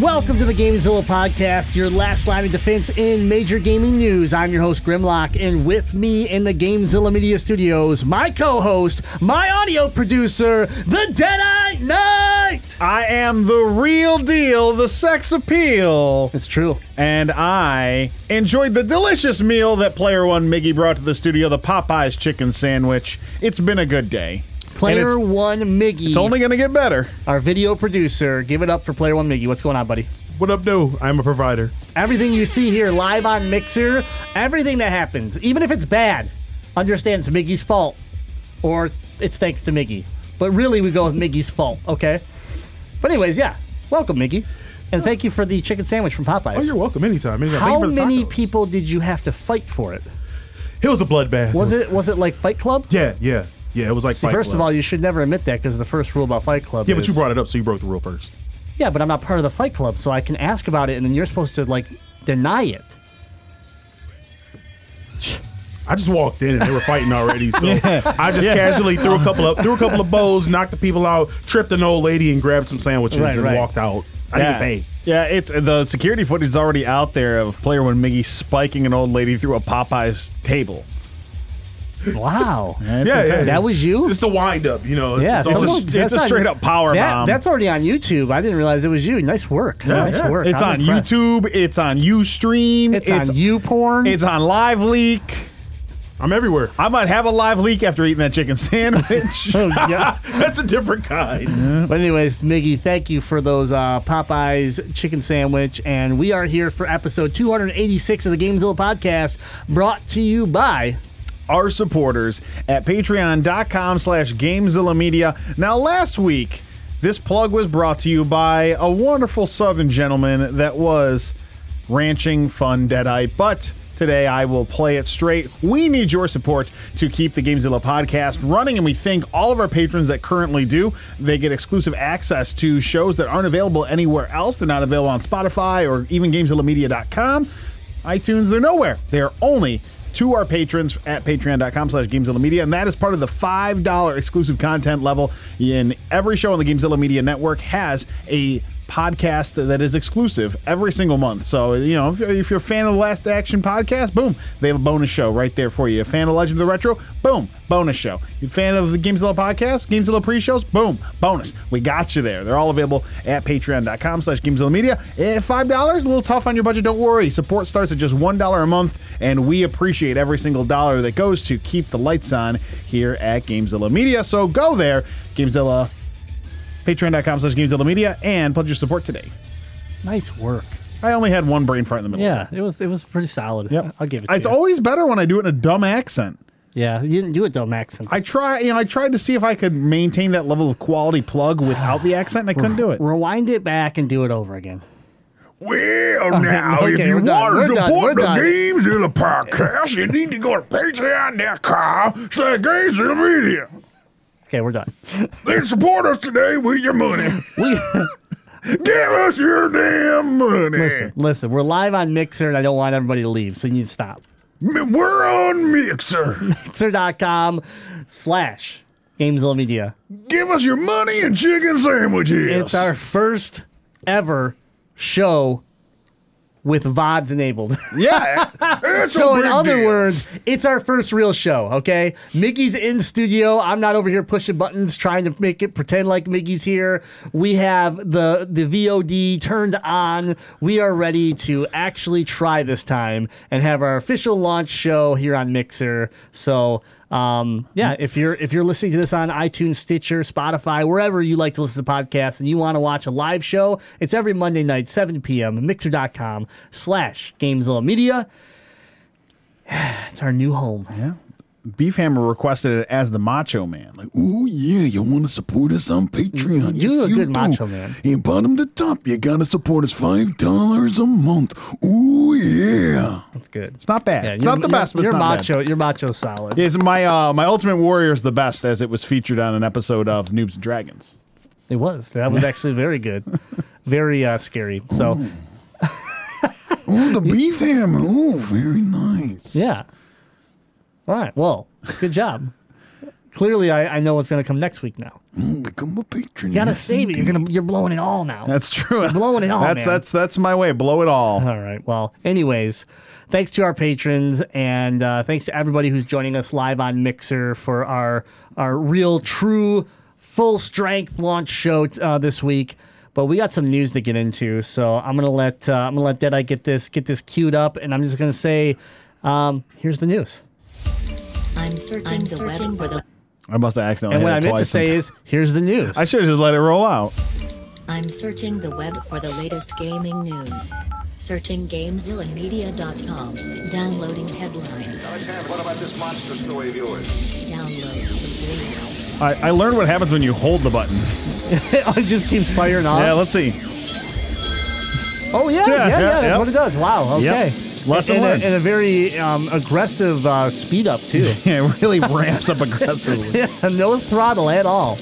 Welcome to the GameZilla podcast, your last line of defense in major gaming news. I'm your host Grimlock, and with me in the GameZilla Media Studios, my co-host, my audio producer, the Deadite Knight. I am the real deal, the sex appeal. It's true. And I enjoyed the delicious meal that Player One Miggy brought to the studio, the Popeyes chicken sandwich. It's been a good day. Player One Miggy, it's only going to get better. our video producer. Give it up for Player One Miggy. What's going on, buddy? What up, dude? I'm a provider. Everything you see here live on Mixer, everything that happens, even if it's bad, understand it's Miggy's fault or it's thanks to Miggy. But really, we go with Miggy's fault, okay? But, anyways, yeah, welcome, Miggy. And thank you for the chicken sandwich from Popeyes. Oh, you're welcome anytime. anytime. Thank How you for the many tacos. people did you have to fight for it? It was a bloodbath. Was it was it like Fight Club? Yeah, yeah, yeah. It was like. See, Fight first of all, you should never admit that because the first rule about Fight Club yeah, but you brought it up, so you broke the rule first. Yeah, but I'm not part of the Fight Club, so I can ask about it, and then you're supposed to like deny it. I just walked in and they were fighting already, so I just casually threw a couple of threw a couple of bows, knocked the people out, tripped an old lady, and grabbed some sandwiches Right, and right. walked out. I didn't pay. Yeah, it's the security footage is already out there of Player One Miggy spiking an old lady through a Popeyes table. Wow. It's Yeah, yeah. That was you? It's the wind up, you know. It's, Yeah, it's, It's a- it's that's a on- straight up power that- bomb. That's already on YouTube. I didn't realize it was you. Nice work. nice yeah. work. It's I'm on impressed. YouTube. It's on UStream. It's, on YouPorn. It's on Live Leak. I'm everywhere. I might have a live leak after eating that chicken sandwich. Oh, yeah. That's a different kind. But anyways, Miggy, thank you for those uh, Popeyes chicken sandwich, and we are here for episode 286 of the Gamezilla podcast, brought to you by. Our supporters at patreon.com slash gamezilla media now last week this plug was brought to you by a wonderful southern gentleman that was ranching fun deadeye but Today, I will play it straight. We need your support to keep the Gamezilla podcast running, and we thank all of our patrons that currently do. They get exclusive access to shows that aren't available anywhere else. They're not available on Spotify or even GamezillaMedia.com iTunes, they're nowhere. They're only to our patrons at patreon.com slash Gamezilla Media, and that is part of the $5 exclusive content level. In every show on the Gamezilla Media Network has a podcast that is exclusive every single month. So, you know, if, you're- if you're a fan of the Last Action podcast, boom, they have a bonus show right there for you. A fan of Legend of the Retro, boom, bonus show. You a fan of the Gamezilla podcast, Gamezilla pre-shows, boom, bonus. We got you there. They're all available at patreon.com slash Gamezilla Media. If $5, a little tough on your budget, don't worry. Support starts at just $1 a month, and we appreciate every single dollar that goes to keep the lights on here at Gamezilla Media. So go there, Gamezilla, patreon.com slash Gamezilla Media, and pledge your support today. Nice work. I only had one brain fart in the middle. Yeah, it was it was pretty solid. Yep. I'll give it to you. It's you. always better when I do it in a dumb accent. yeah, you didn't do it though, Max. I try, you know, I tried to see if I could maintain that level of quality plug without the accent, and I couldn't do it. Rewind it back and do it over again. Well, now, okay, if you we're done, want we're to done, support we're the done. Gamezilla podcast, you need to go to patreon.com slash Gamezilla Media. Okay, we're done. Then support us today with your money. We Give us your damn money. listen, listen. We're live on Mixer, and I don't want everybody to leave, so you need to stop. M- We're on Mixer. Mixer.com slash Gamezilla Media. Give us your money and chicken sandwiches. It's our first ever show with VODs enabled. Yeah, so in other deal. words, it's our first real show, okay? Miggy's in studio. I'm not over here pushing buttons trying to make it pretend like Miggy's here. We have the the VOD turned on. We are ready to actually try this time and have our official launch show here on Mixer. So um, yeah, if you're if you're listening to this on iTunes, Stitcher, Spotify, wherever you like to listen to podcasts, and you want to watch a live show, it's every Monday night, 7 p.m. Mixer.com slash Gamezilla Media. It's our new home. yeah. Beefhammer requested it as the Macho Man. Like, Oh yeah, you want to support us on Patreon? You yes, a you good do. macho man. And bottom to top, you gotta support us five dollars a month. Oh yeah. That's good. it's not bad. Yeah, it's not the best, but You're it's not macho. bad. You're macho solid. Is my uh, my Ultimate Warrior is the best, as it was featured on an episode of Noobs and Dragons. It was. That was actually very good. Very uh, scary. So Oh, the beef hammer. Oh, very nice. yeah. All right. Well, good job. Clearly, I, I know what's going to come next week now. Oh, become a patron. You gotta save it. You're gonna you're blowing it all now. That's true. blowing it all, That's man. that's that's my way. Blow it all. All right. Well, anyways, thanks to our patrons and uh, thanks to everybody who's joining us live on Mixer for our our real, true, full strength launch show uh, this week. But we got some news to get into, so I'm gonna let uh, I'm gonna let Deadeye get this get this queued up, and I'm just gonna say, um, here's the news. I'm searching the web for the. I must have accidentally. And what I it meant to say is, here's the news. I should have just let it roll out. I'm searching the web for the latest gaming news. Searching GameZillaMedia.com. Downloading headlines. Alexander, what about this monster story of yours? Download complete. I, I learned what happens when you hold the button. it just keeps firing off. Yeah, let's see. Oh yeah, yeah, Yeah, yeah. yeah, that's yep. what it does. Wow. Okay. Yep. Lesson and, learned. A, and a very um, aggressive uh, speed up too. Yeah, it really ramps up aggressively. yeah, no throttle at all.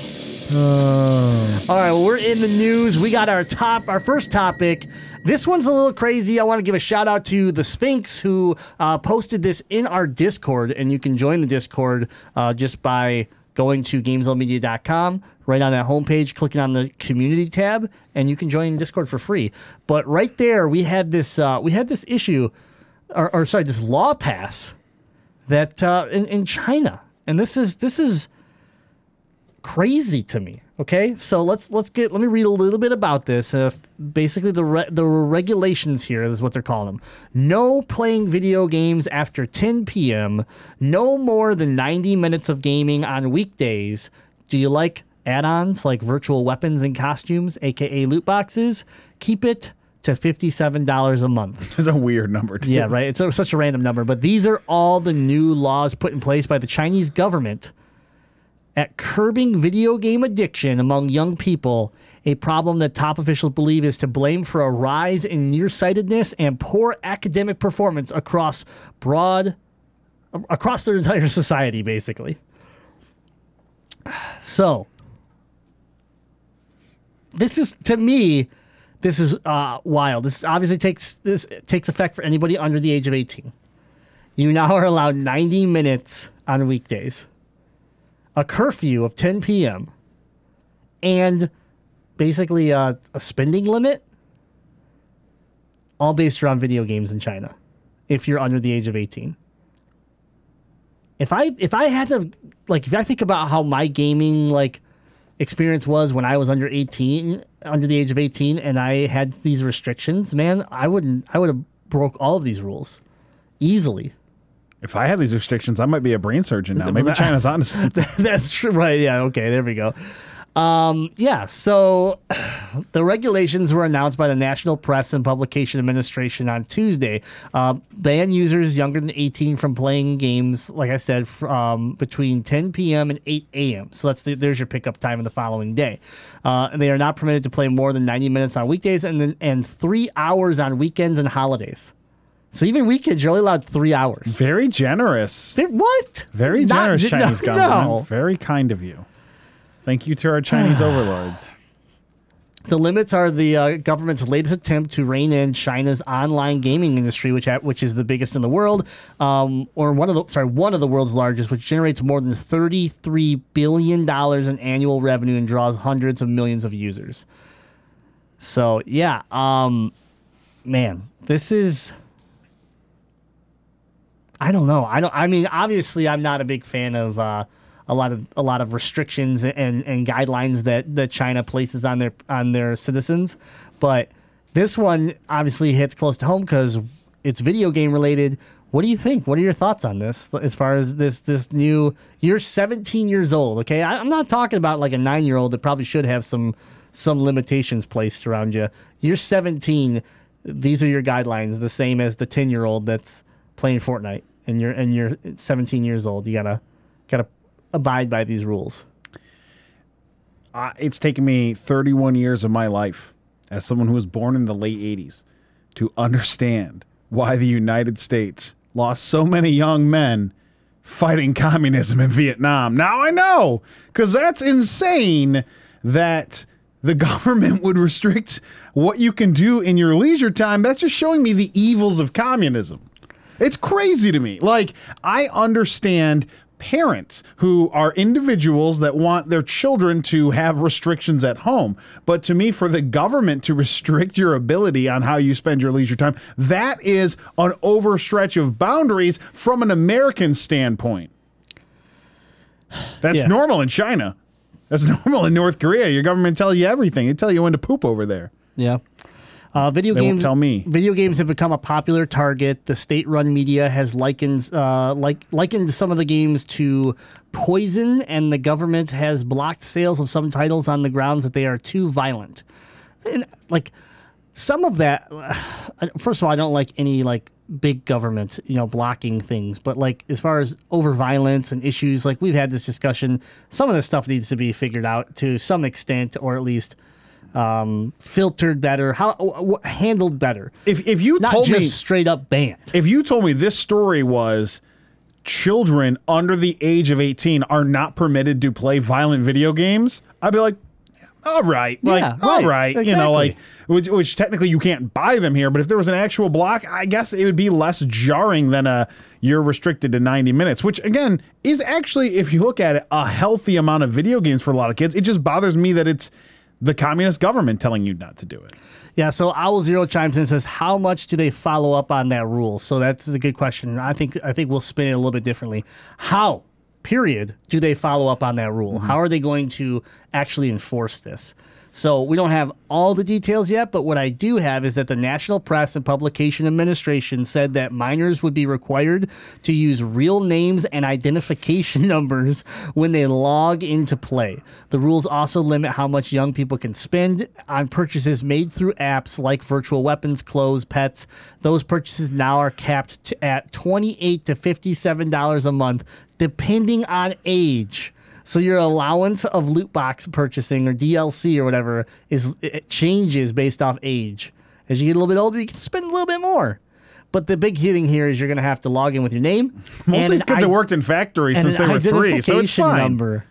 Uh. All right, well, we're in the news. We got our top, our first topic. This one's a little crazy. I want to give a shout out to the Sphinx who uh, posted this in our Discord, and you can join the Discord uh, just by going to GameZillaMedia.com, right on that homepage, clicking on the community tab, and you can join Discord for free. But right there, we had this, uh, we had this issue, or, or sorry, this law pass that uh, in, in China, and this is this is crazy to me. Okay, so let's let's get let me read a little bit about this. Uh, basically, the re- the regulations here is what they're calling them. No playing video games after 10 p.m. No more than 90 minutes of gaming on weekdays. Do you like add-ons like virtual weapons and costumes, aka loot boxes? Keep it to fifty-seven dollars a month. It's a weird number, too. Yeah, right. It's a, such a random number, but these are all the new laws put in place by the Chinese government at curbing video game addiction among young people. A problem that top officials believe is to blame for a rise in nearsightedness and poor academic performance across broad, across their entire society, basically. So, this is to me this is uh, wild. This obviously takes this takes effect for anybody under the age of 18. You now are allowed 90 minutes on weekdays, a curfew of 10 p.m., and basically a, a spending limit, all based around video games in China. If you're under the age of 18, if I if I had to like if I think about how my gaming like experience was when I was under 18, under the age of 18, and I had these restrictions, man, I wouldn't, I would have broke all of these rules easily. If I had these restrictions, I might be a brain surgeon now. Maybe China's on to something. That's true, right? Yeah. Okay. There we go. Um, yeah. So the regulations were announced by the National Press and Publication Administration on Tuesday. Uh, ban users younger than 18 from playing games, like I said, from between 10 p.m. and 8 a.m. So that's the, there's your pickup time in the following day. Uh, and they are not permitted to play more than 90 minutes on weekdays and then, and three hours on weekends and holidays. So even weekends, you're only allowed three hours. Very generous. They're- What? Very Not- generous no, Chinese government. No. Very kind of you. Thank you to our Chinese overlords. The limits are the uh, government's latest attempt to rein in China's online gaming industry, which ha- which is the biggest in the world, um, or one of the sorry one of the world's largest, which generates more than thirty three billion dollars in annual revenue and draws hundreds of millions of users. So yeah, um, man, this is. I don't know. I don't. I mean, obviously, I'm not a big fan of uh, a lot of a lot of restrictions and, and guidelines that, that China places on their on their citizens, but this one obviously hits close to home because it's video game related. What do you think? What are your thoughts on this? As far as this this new, you're 17 years old. Okay, I, I'm not talking about like a nine year old that probably should have some some limitations placed around you. You're 17. These are your guidelines, the same as the 10 year old that's playing Fortnite and you're and you're 17 years old, you gotta gotta abide by these rules. uh, it's taken me 31 years of my life as someone who was born in the late 80s to understand why the United States lost so many young men fighting communism in Vietnam. Now I know, because that's insane that the government would restrict what you can do in your leisure time. That's just showing me the evils of communism. It's crazy to me. Like, I understand parents who are individuals that want their children to have restrictions at home. But to me, for the government to restrict your ability on how you spend your leisure time, that is an overstretch of boundaries from an American standpoint. That's Yeah. normal in China. That's normal in North Korea. Your government tell you everything. They tell you when to poop over there. Yeah. Uh, video They games. tell me. Video games have become a popular target. The state-run media has likened uh, like likened some of the games to poison, and the government has blocked sales of some titles on the grounds that they are too violent. And like some of that, first of all, I don't like any like big government, you know, blocking things. But like as far as over violence and issues, like we've had this discussion. Some of this stuff needs to be figured out to some extent, or at least um, filtered better, how w- handled better. If if you Not told just me straight up banned. if you told me this story was children under the age of 18 are not permitted to play violent video games, I'd be like, all right, like, Yeah, all right, right, you know, like, which, which technically you can't buy them here, but if there was an actual block, I guess it would be less jarring than a you're restricted to 90 minutes, which again is actually, if you look at it, a healthy amount of video games for a lot of kids. It just bothers me that it's the communist government telling you not to do it. Yeah, so Owl Zero chimes in and says, "How much do they follow up on that rule?" So that's a good question. I think I think we'll spin it a little bit differently. How, period, do they follow up on that rule? Mm-hmm. How are they going to actually enforce this? So we don't have all the details yet, but what I do have is that the National Press and Publication Administration said that minors would be required to use real names and identification numbers when they log into play. The rules also limit how much young people can spend on purchases made through apps like virtual weapons, clothes, pets. Those purchases now are capped at 28 to $57 a month, depending on age. So your allowance of loot box purchasing or DLC or whatever is it changes based off age. As you get a little bit older, you can spend a little bit more. But the big thing here is you're going to have to log in with your name. Most of these kids have worked in factories since they were three, so it's fine. number.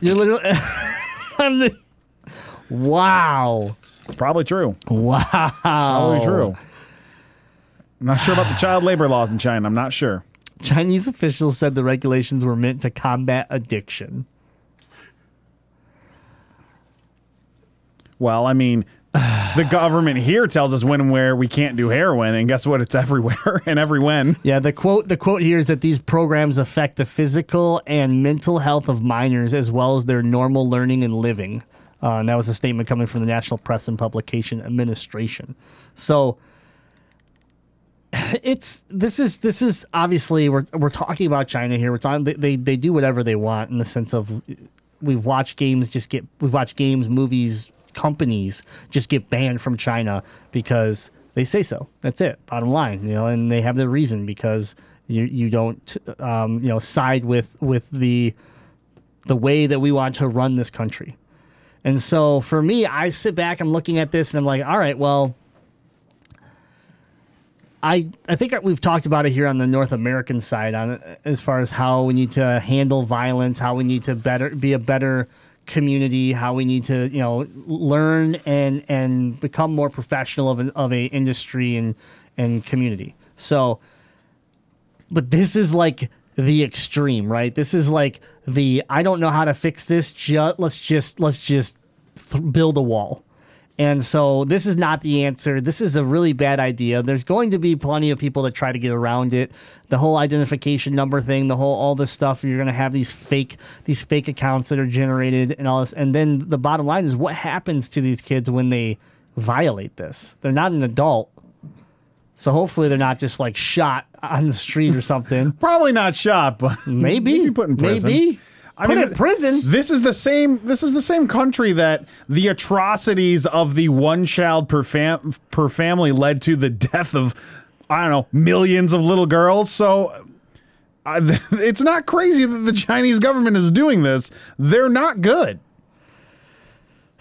You're literally. I'm the, wow. It's probably true. Wow. Probably true. I'm not sure about the child labor laws in China. I'm not sure. Chinese officials said the regulations were meant to combat addiction. Well, I mean, the government here tells us when and where we can't do heroin, and guess what? It's everywhere and every when. Yeah, the quote the quote here is that these programs affect the physical and mental health of minors as well as their normal learning and living. Uh, and that was a statement coming from the National Press and Publication Administration. So it's this is this is obviously we're we're talking about China here. We're talking they, they they do whatever they want in the sense of we've watched games just get we've watched games, movies, companies just get banned from China because they say so. That's it. Bottom line, you know, and they have their reason because you you don't um, you know side with with the the way that we want to run this country. And so for me, I sit back, I'm looking at this, and I'm like, all right, well, I I think we've talked about it here on the North American side on as far as how we need to handle violence, how we need to better be a better community, how we need to you know learn and and become more professional of an, of a industry and and community. So, but this is like the extreme, right? This is like the I don't know how to fix this. Let's just let's just th- build a wall. And so this is not the answer. This is a really bad idea. There's going to be plenty of people that try to get around it. The whole identification number thing, the whole all this stuff. You're going to have these fake these fake accounts that are generated and all this. And then the bottom line is what happens to these kids when they violate this? They're not an adult. So hopefully they're not just like shot on the street or something. Probably not shot, but Maybe Maybe put in prison. Maybe. I Put mean, in prison. This is the same. This is the same country that the atrocities of the one child per fam- per family led to the death of I don't know, millions of little girls. So uh, it's not crazy that the Chinese government is doing this. They're not good.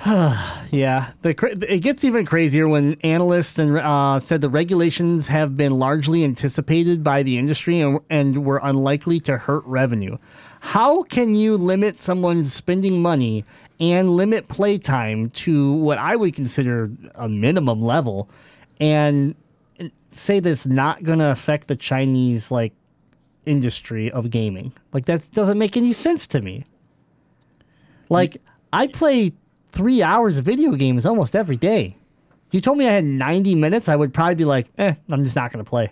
Yeah, the it gets even crazier when analysts and uh, said the regulations have been largely anticipated by the industry and, and were unlikely to hurt revenue. How can you limit someone's spending money and limit playtime to what I would consider a minimum level, and say that's not going to affect the Chinese like industry of gaming? Like that doesn't make any sense to me. Like I play three hours of video games almost every day. You told me I had 90 minutes, I would probably be like, eh, I'm just not going to play.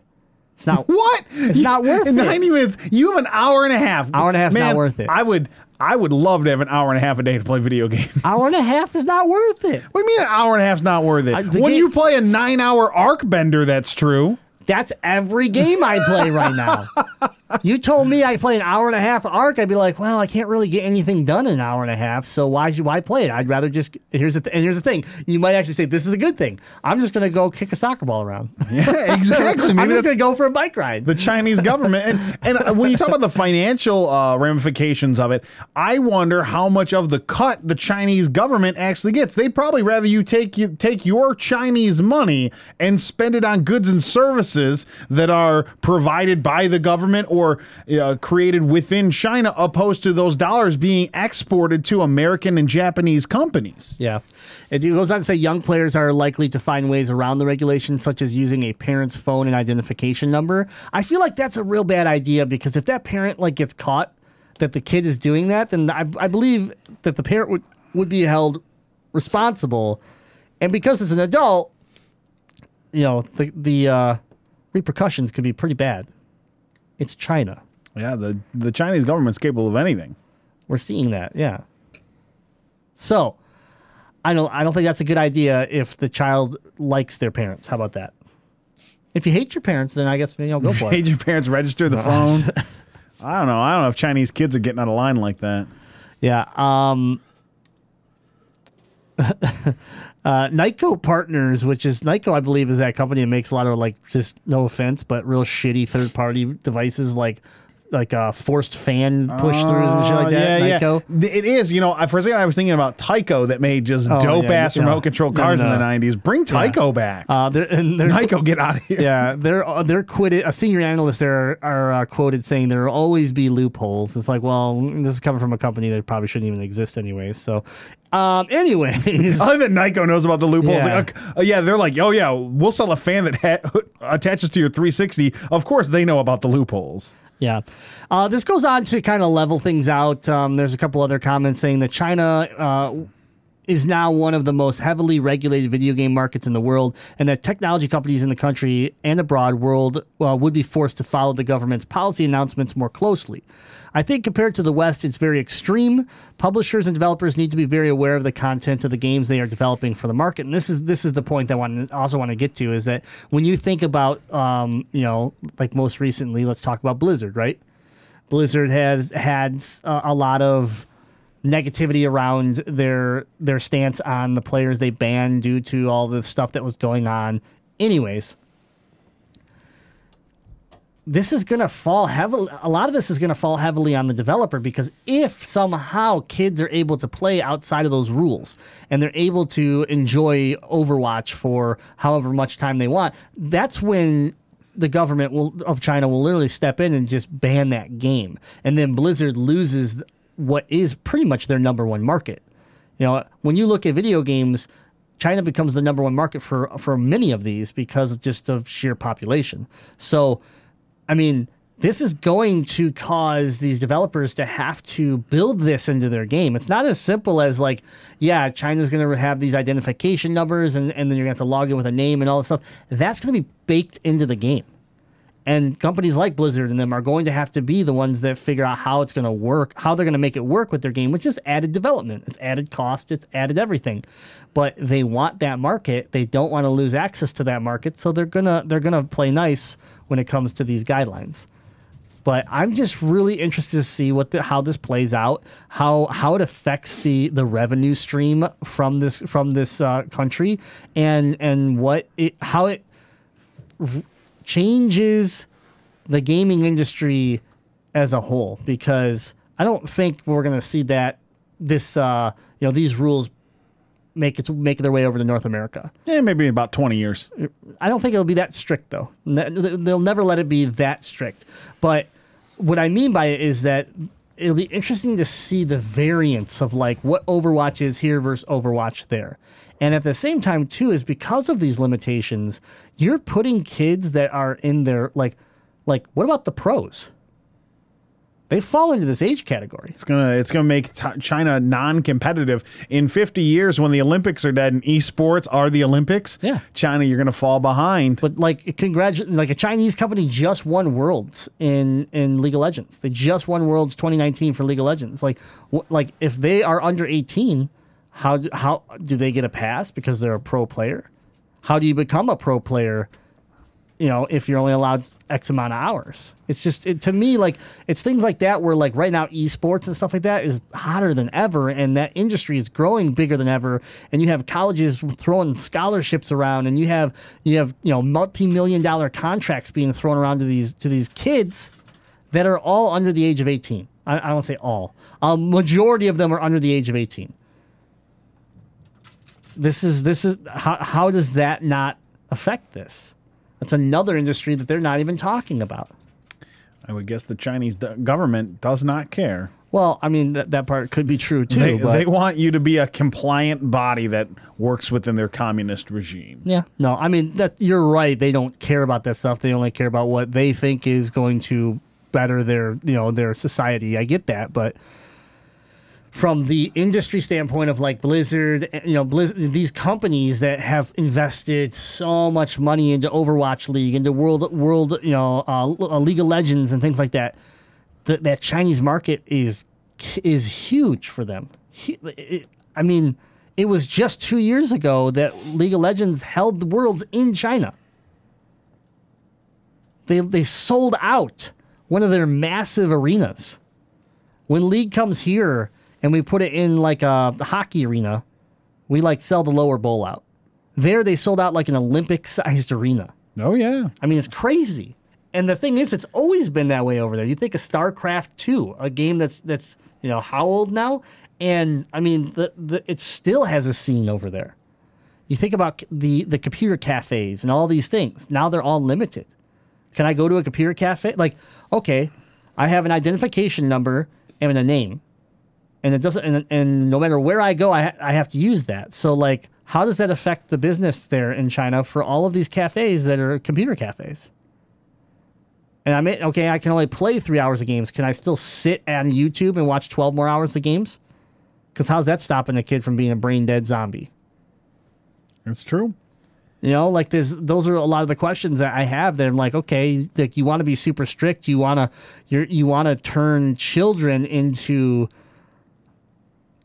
It's not What? It's not worth in it. 90 minutes. You have an hour and a half. Hour and a half's not worth it. I would I would love to have an hour and a half a day to play video games. Hour and a half is not worth it. What do you mean an hour and a half is not worth it? I- when game- you play a nine hour arc bender, that's true. That's every game I play right now. you told me I play an hour and a half arc, I'd be like, well, I can't really get anything done in an hour and a half, so why should why play it? I'd rather just here's the th- and here's the thing. You might actually say this is a good thing. I'm just gonna go kick a soccer ball around. Yeah, exactly. I'm just gonna go for a bike ride. the Chinese government. And, and uh, when you talk about the financial uh, ramifications of it, I wonder how much of the cut the Chinese government actually gets. They'd probably rather you take you take your Chinese money and spend it on goods and services that are provided by the government or uh, created within China, opposed to those dollars being exported to American and Japanese companies. Yeah. It goes on to say young players are likely to find ways around the regulations, such as using a parent's phone and identification number. I feel like that's a real bad idea because if that parent like gets caught that the kid is doing that, then I, I believe that the parent would, would be held responsible. And because it's an adult, you know, the, the uh, repercussions could be pretty bad. It's China. Yeah, the the Chinese government's capable of anything. We're seeing that, yeah. So, I don't I don't think that's a good idea if the child likes their parents. How about that? If you hate your parents, then I guess maybe I'll go for it. your parents register the phone. I don't know. I don't know if Chinese kids are getting out of line like that. Yeah. Um Uh, Niko Partners, which is Nyko, I believe, is that company that makes a lot of like just no offense, but real shitty third party devices like like a forced fan push throughs and shit like that. Oh, yeah, Nyko. yeah. It is. You know, for a second, I was thinking about Tyco that made just Oh, dope yeah, ass you know, remote control cars in the '90s. Bring Tyco back. Uh, they're, and they're, Tyco, get out of here. yeah, they're uh, they're quitted. A senior analyst there are, are uh, quoted saying there will always be loopholes. It's like, well, this is coming from a company that probably shouldn't even exist anyways. So, um, anyways, Other than Nyko knows about the loopholes, Yeah. like, uh, yeah, they're like, oh yeah, we'll sell a fan that ha- attaches to your 360. Of course, they know about the loopholes. Yeah. Uh, this goes on to kind of level things out. Um, there's a couple other comments saying that China uh, is now one of the most heavily regulated video game markets in the world, and that technology companies in the country and abroad world uh, would be forced to follow the government's policy announcements more closely. I think compared to the West, it's very extreme. Publishers and developers need to be very aware of the content of the games they are developing for the market, and this is this is the point that I want also want to get to is that when you think about, um, you know, like most recently, let's talk about Blizzard, right? Blizzard has had a lot of negativity around their their stance on the players they banned due to all the stuff that was going on. Anyways, this is going to fall heavily a lot of this is going to fall heavily on the developer because if somehow kids are able to play outside of those rules and they're able to enjoy overwatch for however much time they want that's when the government will of china will literally step in and just ban that game. And then blizzard loses what is pretty much their number one market. You know when you look at video games china becomes the number one market for for many of these because just of sheer population. So I mean, this is going to cause these developers to have to build this into their game. It's not as simple as like, yeah, China's going to have these identification numbers and, and then you're going to have to log in with a name and all this stuff. That's going to be baked into the game. And companies like Blizzard and them are going to have to be the ones that figure out how it's going to work, how they're going to make it work with their game, which is added development. It's added cost, it's added everything. But they want that market. They don't want to lose access to that market, so they're going to they're going to play nice when it comes to these guidelines. But I'm just really interested to see what the, how this plays out, how how it affects the the revenue stream from this from this uh, country, and and what it how it changes the gaming industry as a whole because I don't think we're to see that this uh, you know these rules make its make their way over to North America. Yeah, maybe about 20 years. I don't think it'll be that strict though. They'll never let it be that strict. But what I mean by it is that it'll be interesting to see the variance of like what Overwatch is here versus Overwatch there. And at the same time too is because of these limitations, you're putting kids that are in their like like what about the pros? They fall into this age category. It's gonna it's gonna make t- China non-competitive in 50 years when the Olympics are dead and esports are the Olympics. Yeah. China, you're gonna fall behind. But like, congratu- like a Chinese company just won Worlds in in League of Legends. They just won Worlds 2019 for League of Legends. Like, wh- like if they are under 18, how how do they get a pass because they're a pro player? How do you become a pro player? You know, if you're only allowed X amount of hours, it's just it, to me like it's things like that where like right now esports and stuff like that is hotter than ever, and that industry is growing bigger than ever. And you have colleges throwing scholarships around, and you have you have you know multi million dollar contracts being thrown around to these to these kids that are all under the age of 18. I, I don't say all. A majority of them are under the age of 18. This is this is how how does that not affect this? That's another industry that they're not even talking about. I would guess the Chinese government does not care. Well, I mean that, that part could be true too. They, they want you to be a compliant body that works within their communist regime. yeah, no, I mean that you're right. They don't care about that stuff. They only care about what they think is going to better their you know their society. I get that, but from the industry standpoint of like Blizzard, eh, you know, Blizz- these companies that have invested so much money into Overwatch League, into World World, you know, uh, uh, League of Legends and things like that. That that Chinese market is is huge for them. I mean, it was just two years ago that League of Legends held the worlds in China. They they sold out one of their massive arenas. When League comes here and we put it in like a hockey arena, we like sell the lower bowl out. There they sold out like an Olympic sized arena. Oh yeah. I mean, it's crazy. And the thing is, it's always been that way over there. You think of StarCraft 2, a game that's that's you know how old now, and I mean, the, the it still has a scene over there. You think about the the computer cafes and all these things. Now they're all limited. Can I go to a computer cafe? Like, okay, I have an identification number and a name, and it doesn't. And, and no matter where I go, I ha- I have to use that. So like, how does that affect the business there in China for all of these cafes that are computer cafes? And I mean, okay, I can only play three hours of games. Can I still sit on YouTube and watch 12 more hours of games? Because how's that stopping a kid from being a brain dead zombie? It's true. You know, like there's those are a lot of the questions that I have that I'm like, okay, like you want to be super strict, you want to you you want to turn children into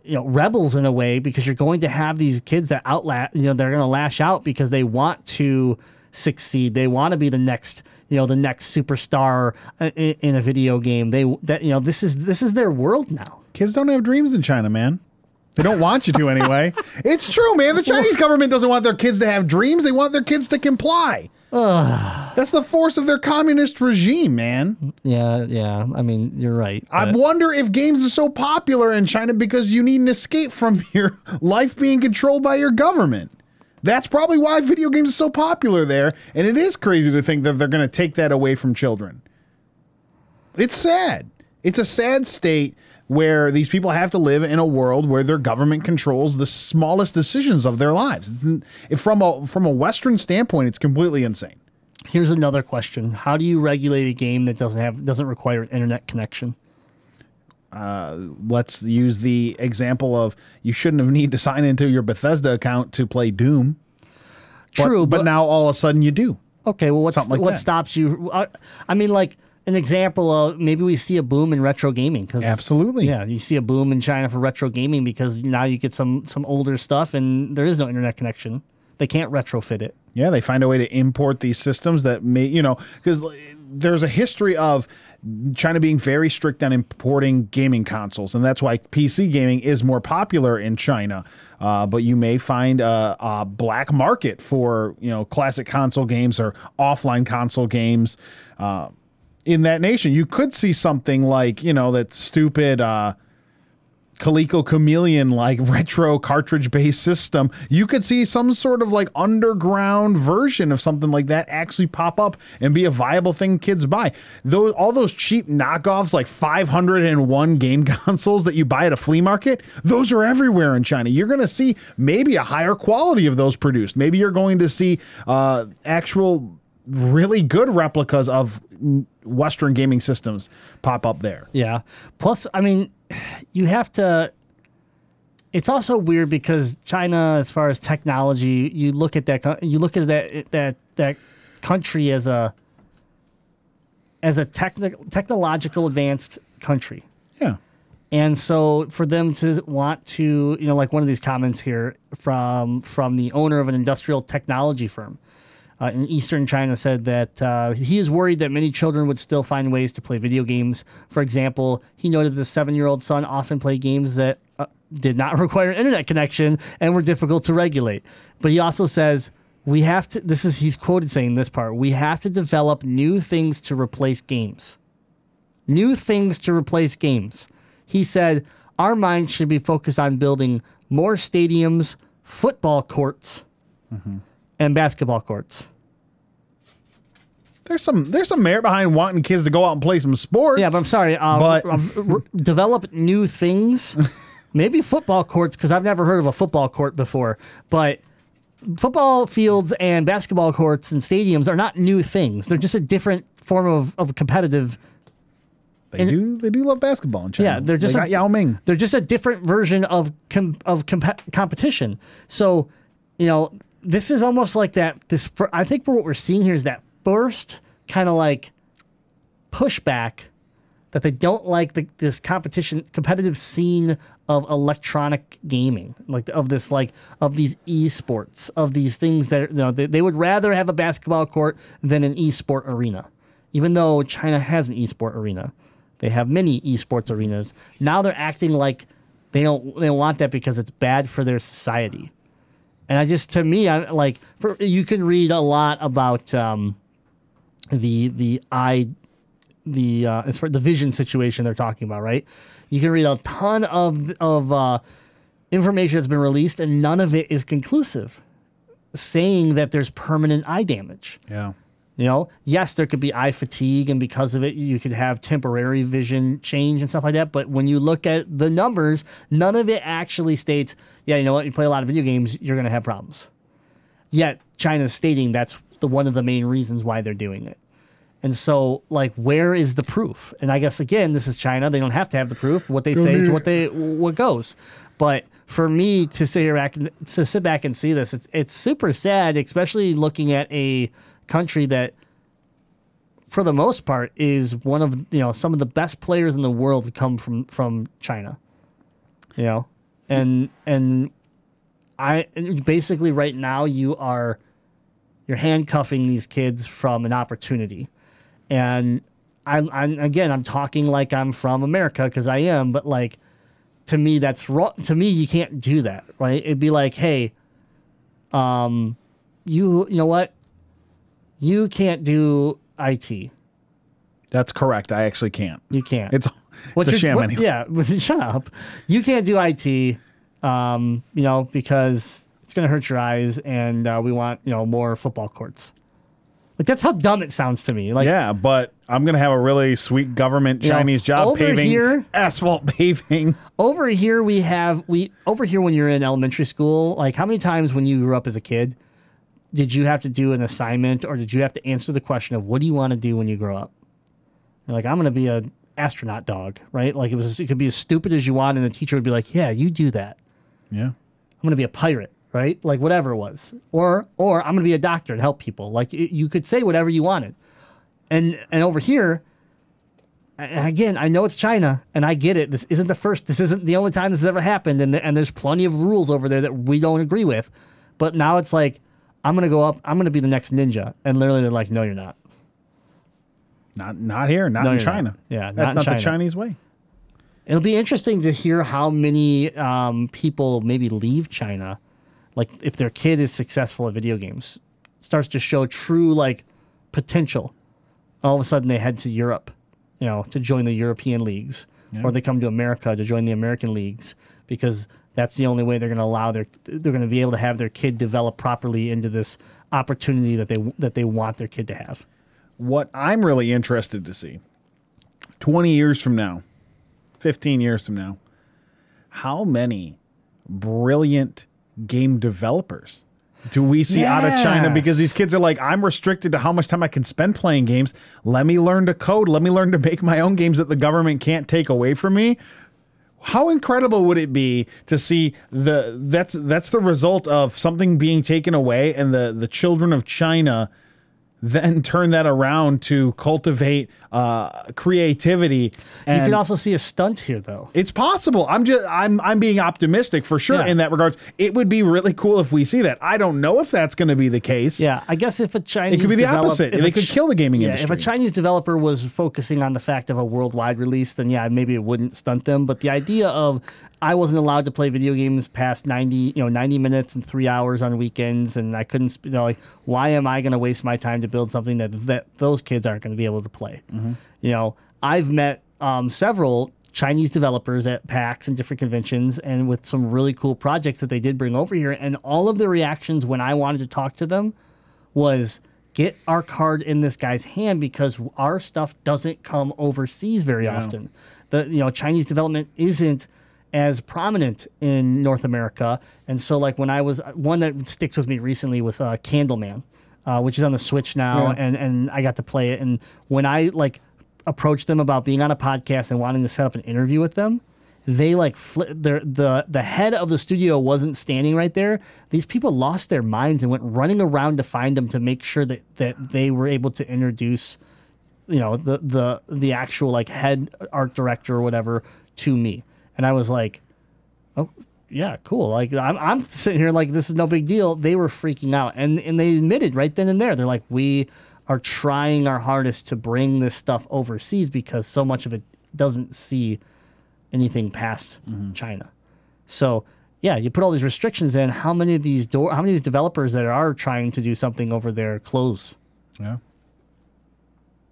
you know rebels in a way because you're going to have these kids that outla you know they're going to lash out because they want to succeed they want to be the next you know the next superstar in, in a video game they that you know this is this is their world now Kids don't have dreams in China, man. They don't want you to anyway. it's true, man. The Chinese government doesn't want their kids to have dreams. They want their kids to comply. That's the force of their communist regime, man. yeah yeah i mean you're right I wonder if games are so popular in China because you need an escape from your life being controlled by your government. That's probably why video games are so popular there. And it is crazy to think that they're going to take that away from children. It's sad. It's a sad state where these people have to live in a world where their government controls the smallest decisions of their lives. From a from a Western standpoint, it's completely insane. here's another question how do you regulate a game that doesn't have doesn't require an internet connection Let's use the example of you shouldn't have need to sign into your Bethesda account to play Doom. True, but, but- now all of a sudden you do. Okay, well, what's like what that. stops you? Uh, I mean, like an example of maybe we see a boom in retro gaming. Cause, Absolutely. Yeah, you see a boom in China for retro gaming because now you get some some older stuff and there is no internet connection. They can't retrofit it. Yeah, they find a way to import these systems that may, you know, because there's a history of China being very strict on importing gaming consoles, and that's why PC gaming is more popular in China. Uh, but you may find a, a black market for you know classic console games or offline console games uh, in that nation. You could see something like you know that stupid. Uh, Coleco Chameleon like retro cartridge based system, you could see some sort of like underground version of something like that actually pop up and be a viable thing kids buy. Those all those cheap knockoffs like 501 game consoles that you buy at a flea market, those are everywhere in China. You're going to see maybe a higher quality of those produced. Maybe you're going to see uh, actual really good replicas of Western gaming systems pop up there. Yeah. Plus, I mean, you have to. It's also weird because China, as far as technology, you look at that. You look at that that that country as a as a techni- technological advanced country. Yeah. And so for them to want to, you know, like one of these comments here from from the owner of an industrial technology firm uh, in eastern China said that uh, he is worried that many children would still find ways to play video games. For example, he noted the seven-year-old son often played games that uh, did not require internet connection and were difficult to regulate. But he also says we have to. This is he's quoted saying this part. We have to develop new things to replace games new things to replace games. He said, Our mind should be focused on building more stadiums, football courts, and basketball courts. There's some there's some merit behind wanting kids to go out and play some sports. Yeah, but I'm sorry. Um, But- um, r- develop new things. Maybe football courts, because I've never heard of a football court before. But football fields and basketball courts and stadiums are not new things. They're just a different form of, of competitive They do they do love basketball in China. Yeah, they're just they a- Yao Ming. They're just a different version of com- of comp- competition. So, you know, this is almost like that. This I think what we're seeing here is that first kind of like pushback that they don't like the, this competition competitive scene of electronic gaming like of this like of these esports of these things that you know they, they would rather have a basketball court than an esport arena even though china has an esport arena they have many esports arenas now they're acting like they don't they don't want that because it's bad for their society and i just to me i like for, you can read a lot about um the the eye the uh, the vision situation they're talking about, right? You can read a ton of of uh, information that's been released, and none of it is conclusive, saying that there's permanent eye damage. Yeah. You know, yes, there could be eye fatigue, and because of it, you could have temporary vision change and stuff like that. But when you look at the numbers, none of it actually states, yeah, you know what, you play a lot of video games, you're going to have problems. Yet China's stating that's the one of the main reasons why they're doing it. And so, like, where is the proof? And I guess again, this is China; they don't have to have the proof. What they say is what they what goes. But for me to sit here back and, to sit back and see this, it's it's super sad, especially looking at a country that, for the most part, is one of you know some of the best players in the world come from from China. You know, and and I basically right now you are you're handcuffing these kids from an opportunity. And I'm, I'm again, I'm talking like I'm from America because I am, but like to me, that's wrong. To me, you can't do that, right? It'd be like, hey, um, you, you know what? You can't do IT. That's correct. I actually can't. You can't. It's What's it's a sham what- anyway. Yeah, shut up. You can't do IT, um, you know, because it's going to hurt your eyes, and uh, we want you know more football courts. Like that's how dumb it sounds to me. Like Yeah, but I'm gonna have a really sweet government You know, Chinese job paving here- asphalt paving. over here we have we over here when you're in elementary school. Like how many times when you grew up as a kid did you have to do an assignment or did you have to answer the question of what do you want to do when you grow up? You're like I'm going to be an astronaut dog, right? Like it was it could be as stupid as you want, and the teacher would be like, "Yeah, you do that." Yeah. I'm going to be a pirate, right? Like whatever it was. Or or I'm going to be a doctor and help people. Like it, you could say whatever you wanted. And and over here and again, I know it's China and I get it. This isn't the first this isn't the only time this has ever happened and and there's plenty of rules over there that we don't agree with. But now it's like I'm going to go up, I'm going to be the next ninja. And literally they're like, "No, you're not." Not not here, not No, in you're not. China. Yeah, that's not in not, China. the Chinese way. It'll be interesting to hear how many um, people maybe leave China, like if their kid is successful at video games, starts to show true like potential. All of a sudden, they head to Europe, you know, to join the European leagues, or they come to America to join the American leagues because that's the only way they're going to allow their they're going to be able to have their kid develop properly into this opportunity that they that they want their kid to have. What I'm really interested to see 20 years from now, 15 years from now, how many brilliant game developers do we see out of China? Because these kids are like, I'm restricted to how much time I can spend playing games. Let me learn to code. Let me learn to make my own games that the government can't take away from me. How incredible would it be to see the that's that's the result of something being taken away and the the children of China then turn that around to cultivate uh, creativity. you can also see a stunt here, though. it's possible. I'm just I'm I'm being optimistic for sure Yeah. in that regards. It would be really cool if we see that. I don't know if that's going to be the case. Yeah, I guess if a Chinese it could be the opposite. They could kill the gaming yeah, If a Chinese developer was focusing on the fact of a worldwide release, then yeah, maybe it wouldn't stunt them. But the idea of I wasn't allowed to play video games past ninety, you know, ninety minutes and three hours on weekends, and I couldn't, you know, like why am I going to waste my time to build something that that those kids aren't going to be able to play? Mm-hmm. You know, I've met um, several Chinese developers at PAX and different conventions, and with some really cool projects that they did bring over here, and all of the reactions when I wanted to talk to them was get our card in this guy's hand because our stuff doesn't come overseas very often. The you know Chinese development isn't as prominent in North America, and so like when I was one that sticks with me recently was uh, Candleman, uh, which is on the Switch now, and and I got to play it. And when I like approached them about being on a podcast and wanting to set up an interview with them, they like fli their the the head of the studio wasn't standing right there. These people lost their minds and went running around to find them to make sure that that they were able to introduce, you know, the the the actual like head art director or whatever to me. And I was like, oh yeah, cool. Like I'm I'm sitting here like this is no big deal. They were freaking out and and they admitted right then and there. They're like we are trying our hardest to bring this stuff overseas because so much of it doesn't see anything past mm-hmm. China. So yeah, you put all these restrictions in. How many of these door? How many of these developers that are trying to do something over there close? Yeah.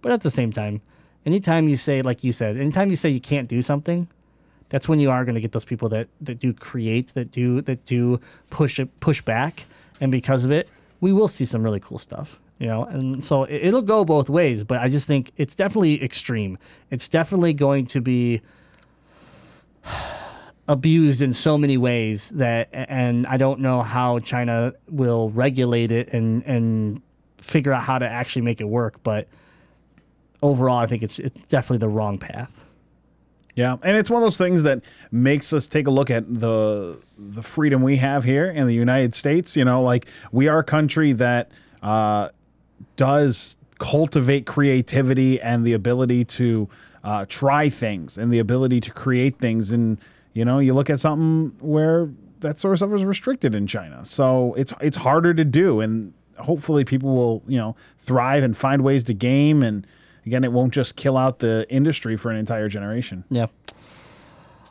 But at the same time, anytime you say, like you said, anytime you say you can't do something, that's when you are going to get those people that that do create, that do that do push it, push back, and because of it, we will see some really cool stuff. You know, and so it, it'll go both ways. But I just think it's definitely extreme. It's definitely going to be abused in so many ways that and I don't know how China will regulate it and and figure out how to actually make it work but overall I think it's it's definitely the wrong path. Yeah, and it's one of those things that makes us take a look at the the freedom we have here in the United States. You know, like we are a country that uh, does cultivate creativity and the ability to uh, try things and the ability to create things. And you know, you look at something where that sort of stuff is restricted in China, so it's it's harder to do. And hopefully, people will you know thrive and find ways to game and. Again, it won't just kill out the industry for an entire generation. Yeah.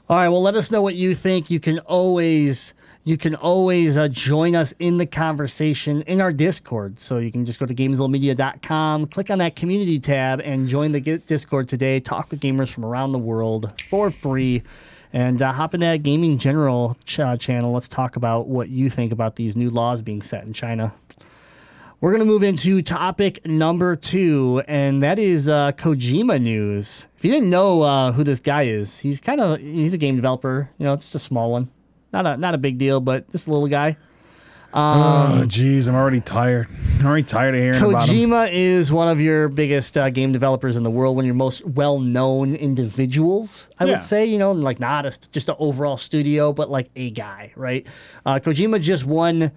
All right, well let us know what you think. You can always you can always uh, join us in the conversation in our Discord. So you can just go to gamezillamedia.com, click on that community tab, and join the Discord today. Talk with gamers from around the world for free. And uh, hop in that Gaming General ch- uh, channel. Let's talk about what you think about these new laws being set in China. We're going to move into topic number two, and that is uh, Kojima news. If you didn't know uh, who this guy is, he's kind of he's a game developer. You know, just a small one, not a not a big deal, but just a little guy. Oh, jeez, I'm already tired. I'm already tired of hearing about him. Kojima is one of your biggest uh, game developers in the world, one of your most well-known individuals. I Yeah. would say, you know, like not a, just an overall studio, but like a guy, right? Uh, Kojima just won,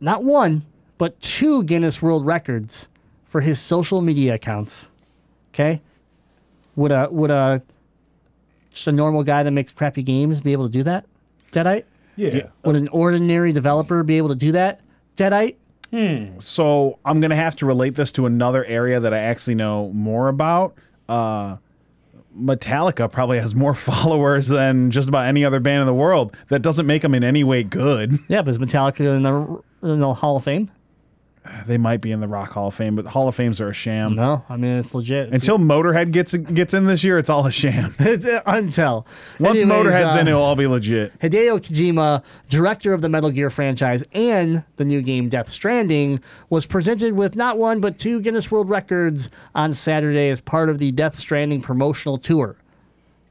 not one, but two Guinness World Records for his social media accounts. Okay, would a would a just a normal guy that makes crappy games be able to do that? Deadite? Yeah. Would an ordinary developer be able to do that? Deadite? Hmm. So I'm gonna have to relate this to another area that I actually know more about. Uh, Metallica probably has more followers than just about any other band in the world. That doesn't make them in any way good. Yeah, but is Metallica in the, in the Hall of Fame? They might be in the Rock Hall of Fame, but Hall of Fames are a sham. No, I mean it's legit. It's, Until Motorhead gets gets in this year, it's all a sham. uh, until Once Anyways, Motorhead's uh, in, it'll all be legit. Hideo Kojima, director of the Metal Gear franchise and the new game Death Stranding, was presented with not one but two Guinness World Records on Saturday as part of the Death Stranding promotional tour.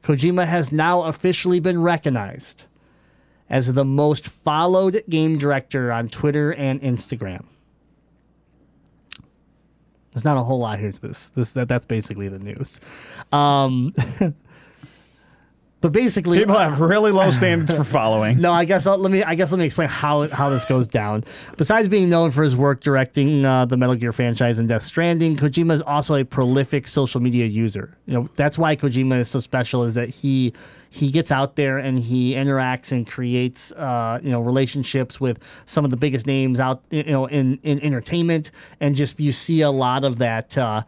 Kojima has now officially been recognized as the most followed game director on Twitter and Instagram. There's not a whole lot here to this. This that, that's basically the news. Um, but basically, People have really low standards for following. no, I guess I'll, let me. I guess let me explain how how this goes down. Besides being known for his work directing uh, the Metal Gear franchise and Death Stranding, Kojima is also a prolific social media user. You know that's why Kojima is so special. Is that he he gets out there and he interacts and creates uh, you know relationships with some of the biggest names out you know in in entertainment, and just you see a lot of that. Uh,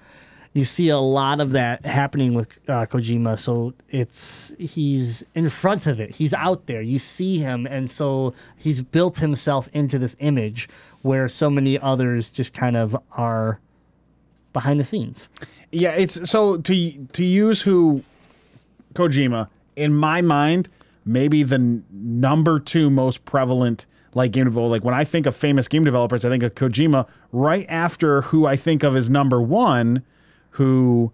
you see a lot of that happening with uh, Kojima. So it's he's in front of it. He's out there. You see him, and so he's built himself into this image where so many others just kind of are behind the scenes. Yeah, it's so to to use who Kojima in my mind maybe the n- number two most prevalent like game developer. Like when I think of famous game developers, I think of Kojima. Right after who I think of as number one, who,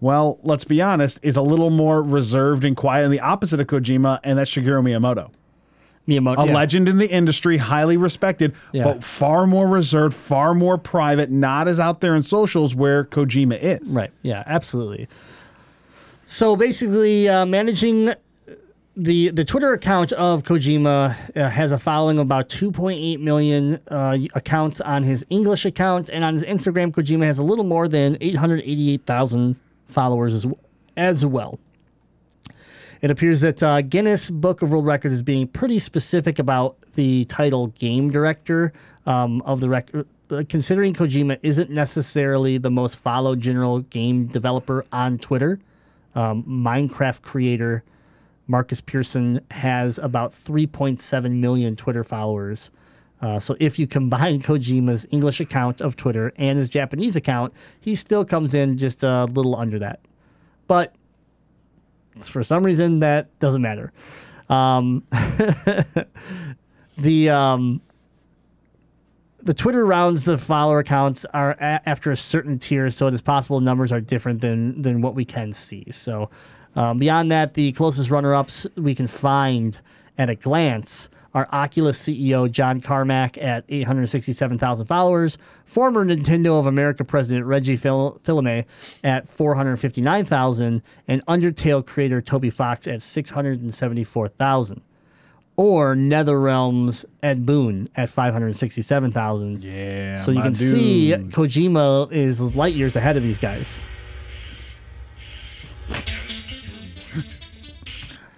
well, let's be honest, is a little more reserved and quiet, and the opposite of Kojima, and that's Shigeru Miyamoto. Miyamoto, A yeah. legend in the industry, highly respected, Yeah. but far more reserved, far more private, not as out there in socials where Kojima is. Right. Yeah, absolutely. So basically, uh, managing the the Twitter account of Kojima uh, has a following of about 2.8 million uh, accounts on his English account, and on his Instagram, Kojima has a little more than 888,000 followers as, as well. It appears that uh, Guinness Book of World Records is being pretty specific about the title game director um, of the record. Considering Kojima isn't necessarily the most followed general game developer on Twitter, um, Minecraft creator Markus Persson has about 3.7 million Twitter followers. Uh, so if you combine Kojima's English account of Twitter and his Japanese account, he still comes in just a little under that. But for some reason, that doesn't matter. Um, the um, the Twitter rounds, the follower accounts are a- after a certain tier, so it is possible numbers are different than than what we can see. So um, beyond that, the closest runner-ups we can find at a glance are Oculus CEO John Carmack at 867,000 followers, former Nintendo of America president Reggie Fil- Fils-Aimé at 459,000, and Undertale creator Toby Fox at 674,000 or NetherRealm's Ed Boon at 567,000. Yeah. So you can see. Kojima is light years ahead of these guys.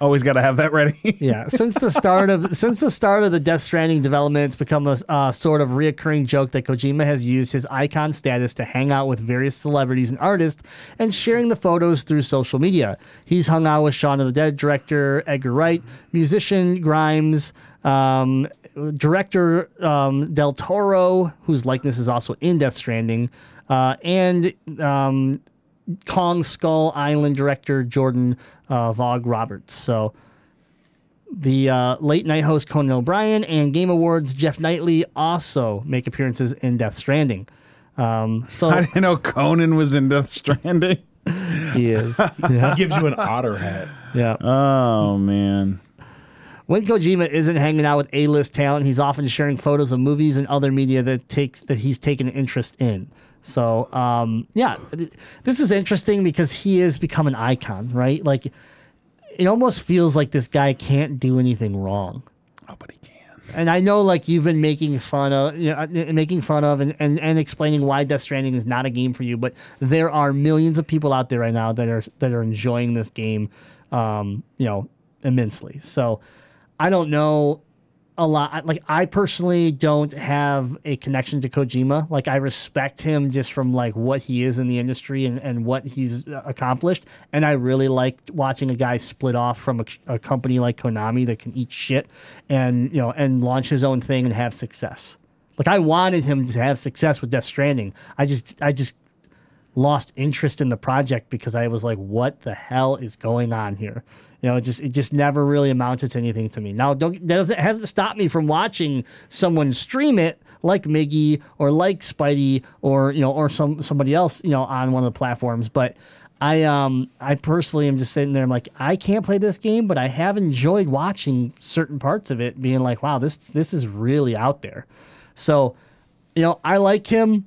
Always got to have that ready. Yeah, since the start of since the start of the Death Stranding development, it's become a uh, sort of reoccurring joke that Kojima has used his icon status to hang out with various celebrities and artists and sharing the photos through social media. He's hung out with Shaun of the Dead director Edgar Wright, musician Grimes, um, director um, Del Toro, whose likeness is also in Death Stranding, uh, and um, Kong Skull Island director Jordan uh, Vogt-Roberts. So the uh, late night host Conan O'Brien and Game Awards Geoff Keighley also make appearances in Death Stranding. Um, I didn't know Conan was in Death Stranding. he is. Yeah. Gives you an otter hat. yeah. Oh man. When Kojima isn't hanging out with A-list talent, he's often sharing photos of movies and other media that takes that he's taken an interest in. So, um, yeah, this is interesting because he has become an icon, right? Like, it almost feels like this guy can't do anything wrong. Oh, but he can. And I know, like, you've been making fun of, you know, uh, making fun of, and, and, and explaining why Death Stranding is not a game for you. But there are millions of people out there right now that are that are enjoying this game, um, you know, immensely. So I don't know a lot. Like I personally don't have a connection to Kojima. Like I respect him just from like what he is in the industry and, and what he's uh, accomplished. And I really like watching a guy split off from a, a company like Konami that can eat shit and you know and launch his own thing and have success. Like I wanted him to have success with Death Stranding. I just I just lost interest in the project because I was like, what the hell is going on here? You know, it just it just never really amounted to anything to me. Now, don't doesn't hasn't stopped me from watching someone stream it like Miggy or like Spidey or you know or some somebody else you know on one of the platforms, but. I um I personally am just sitting there. I'm like I can't play this game, but I have enjoyed watching certain parts of it, being like, wow, this this is really out there. So, you know, I like him